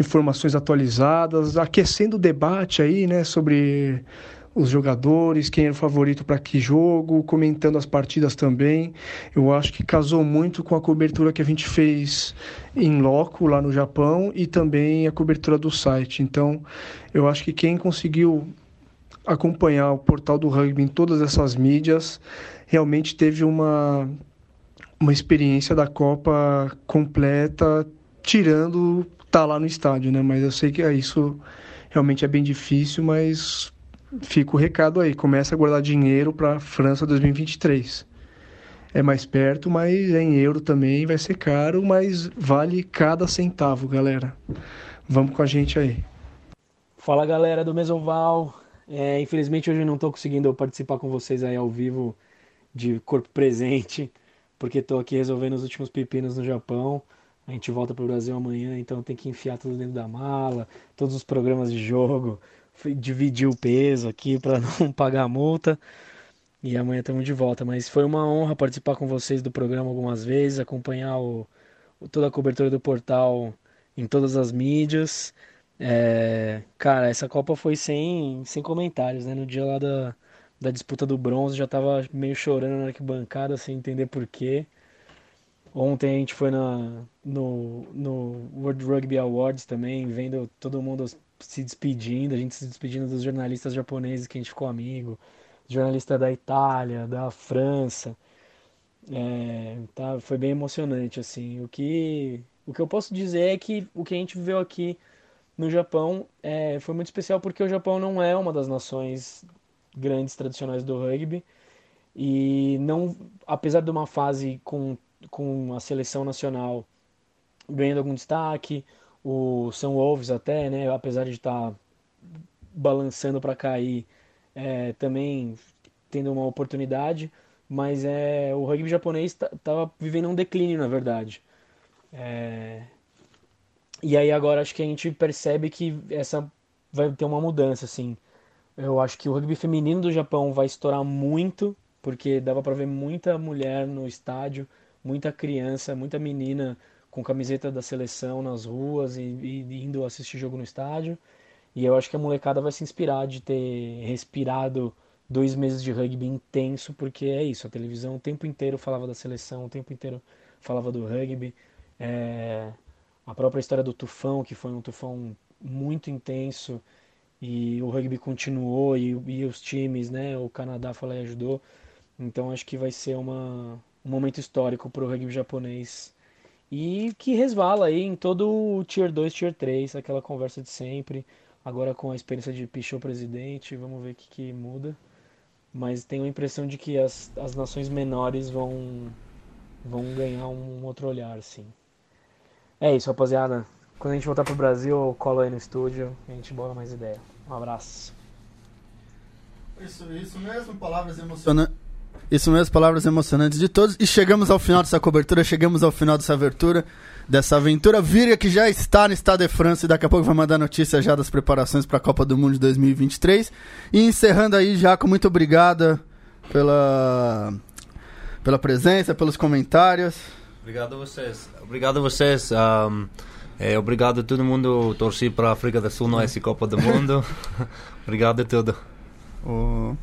informações atualizadas, aquecendo o debate aí, né, sobre os jogadores, quem era o favorito para que jogo, comentando as partidas também. Eu acho que casou muito com a cobertura que a gente fez em loco lá no Japão e também a cobertura do site. Então, eu acho que quem conseguiu acompanhar o portal do rugby em todas essas mídias realmente teve uma uma experiência da Copa completa, tirando tá lá no estádio, né? Mas eu sei que isso realmente é bem difícil, mas fica o recado aí, começa a guardar dinheiro para França 2023. É mais perto, mas é em euro também, vai ser caro, mas vale cada centavo, galera. Vamos com a gente aí. Fala galera do Mesoval. É, infelizmente hoje não estou conseguindo participar com vocês aí ao vivo de corpo presente, porque estou aqui resolvendo os últimos pepinos no Japão. A gente volta para o Brasil amanhã, então tem que enfiar tudo dentro da mala, todos os programas de jogo, dividir o peso aqui para não pagar multa. E amanhã estamos de volta. Mas foi uma honra participar com vocês do programa algumas vezes, acompanhar o, toda a cobertura do portal em todas as mídias. É, cara, essa Copa foi sem, sem comentários, né? No dia lá da, da disputa do bronze já tava meio chorando na arquibancada, sem entender porquê. Ontem a gente foi na, no, no World Rugby Awards também, vendo todo mundo se despedindo, a gente se despedindo dos jornalistas japoneses que a gente ficou amigo, jornalista da Itália, da França. É, tá, foi bem emocionante, assim. O que, o que eu posso dizer é que o que a gente viveu aqui no Japão é, foi muito especial porque o Japão não é uma das nações grandes tradicionais do rugby e não, apesar de uma fase com, com a seleção nacional ganhando algum destaque, o São Wolves até, né, apesar de estar tá balançando para cair, é, também tendo uma oportunidade, mas é, o rugby japonês estava vivendo um declínio, na verdade. É, e aí agora acho que a gente percebe que essa vai ter uma mudança, assim. Eu acho que o rugby feminino do Japão vai estourar muito, porque dava para ver muita mulher no estádio, muita criança, muita menina com camiseta da seleção nas ruas e, e, indo assistir jogo no estádio. E eu acho que a molecada vai se inspirar de ter respirado dois meses de rugby intenso, porque é isso, a televisão o tempo inteiro falava da seleção, o tempo inteiro falava do rugby. É, a própria história do tufão, que foi um tufão muito intenso, e o rugby continuou, e, e os times, né, o Canadá foi lá e ajudou. Então acho que vai ser uma, um momento histórico para o rugby japonês e que resvala aí em todo o Tier 2, Tier 3, aquela conversa de sempre. Agora com a experiência de Pichot presidente, vamos ver o que, que muda. Mas tenho a impressão de que as, as nações menores vão, vão ganhar um outro olhar, sim. É isso, rapaziada. Quando a gente voltar pro Brasil, eu colo aí no estúdio e a gente bola mais ideia. Um abraço. Isso, isso mesmo, palavras emocionantes. Isso mesmo, palavras emocionantes de todos. E chegamos ao final dessa cobertura, chegamos ao final dessa abertura, dessa aventura. Virga que já está no Estado de França e daqui a pouco vai mandar notícia já das preparações para a Copa do Mundo de 2023. E encerrando aí, Jaco, muito obrigada pela, pela presença, pelos comentários. Obrigado a vocês. Obrigado a vocês. Um, é, obrigado a todo mundo torcer para a África do Sul nessa Copa do Mundo. obrigado a tudo. O...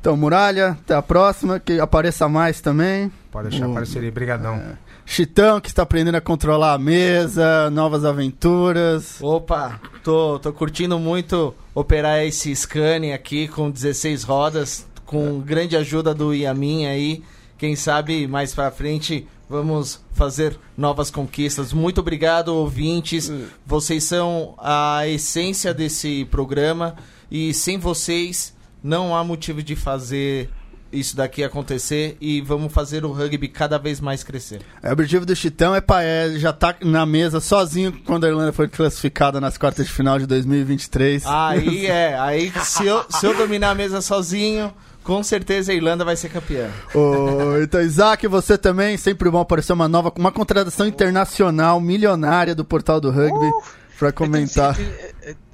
Então, Muralha, até a próxima, que apareça mais também. Pode deixar O- aparecer aí, brigadão. É. Chitão, que está aprendendo a controlar a mesa, novas aventuras. Opa, tô, tô curtindo muito operar esse Scania aqui com 16 rodas, com grande ajuda do Yamin aí. Quem sabe mais pra frente vamos fazer novas conquistas. Muito obrigado, ouvintes. Vocês são a essência desse programa e sem vocês não há motivo de fazer isso daqui acontecer e vamos fazer o rugby cada vez mais crescer. É, o objetivo do Chitão é, é já tá na mesa sozinho quando a Irlanda foi classificada nas quartas de final de 2023. Aí é, aí se eu, se eu dominar a mesa sozinho, com certeza a Irlanda vai ser campeã. Ô, então, Isaac, você também, sempre bom aparecer uma nova, uma contratação internacional milionária do Portal do Rugby pra comentar.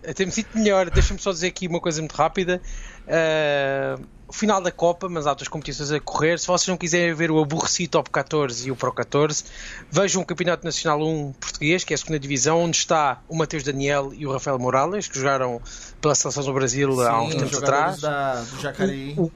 Até me sinto melhor. Deixa-me só dizer aqui uma coisa muito rápida. O final da Copa, mas há outras competições a correr. Se vocês não quiserem ver o aborrecido Top 14 e o Pro 14, vejam o Campeonato Nacional 1 português, que é a segunda divisão, onde está o Mateus Daniel e o Rafael Morales, que jogaram pela seleção do Brasil há uns Sim, tempos atrás. da, do Jacareí. O,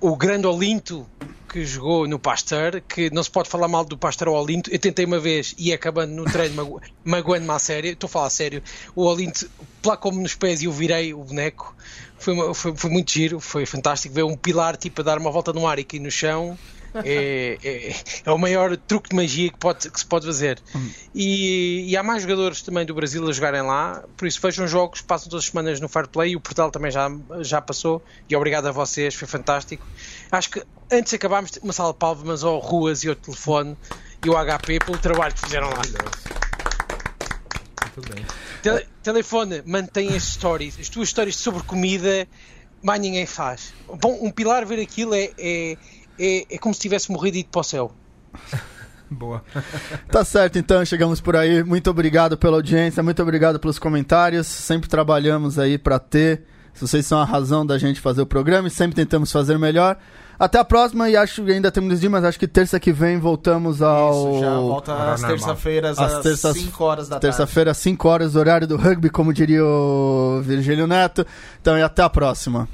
o grande Olinto que jogou no Pasteur, que não se pode falar mal do Pasteur ao Olinto. Eu tentei uma vez e acabando no treino mago- magoando-me à sério. Estou a falar a sério. O Olinto placou-me nos pés e eu virei o boneco. Foi, uma- foi, foi muito giro, foi fantástico ver um pilar tipo a dar uma volta no ar e cair no chão. É, é, é o maior truque de magia que, pode, que se pode fazer. E, e há mais jogadores também do Brasil a jogarem lá, por isso vejam jogos, passam todas as semanas no Fair Play. O portal também já, já passou. E obrigado a vocês, foi fantástico. Acho que antes de acabarmos, uma sala de palmas ao Ruas e ao telefone e ao HP pelo trabalho que fizeram lá. Muito bem. Tele- telefone, mantém as stories, as tuas histórias sobre comida, mais ninguém faz. Bom, um pilar ver aquilo é, é, é, é como se tivesse morrido e ido para o céu. Boa. Tá certo, então, chegamos por aí. Muito obrigado pela audiência, muito obrigado pelos comentários. Sempre trabalhamos aí pra ter. Vocês são a razão da gente fazer o programa e sempre tentamos fazer melhor. Até a próxima e acho que ainda temos dias, mas acho que terça que vem voltamos ao. Isso, já volta às terça-feiras, Às terças- 5 horas da tarde. Terça-feira, 5 horas, horário do rugby, como diria o Virgílio Neto. Então, e até a próxima.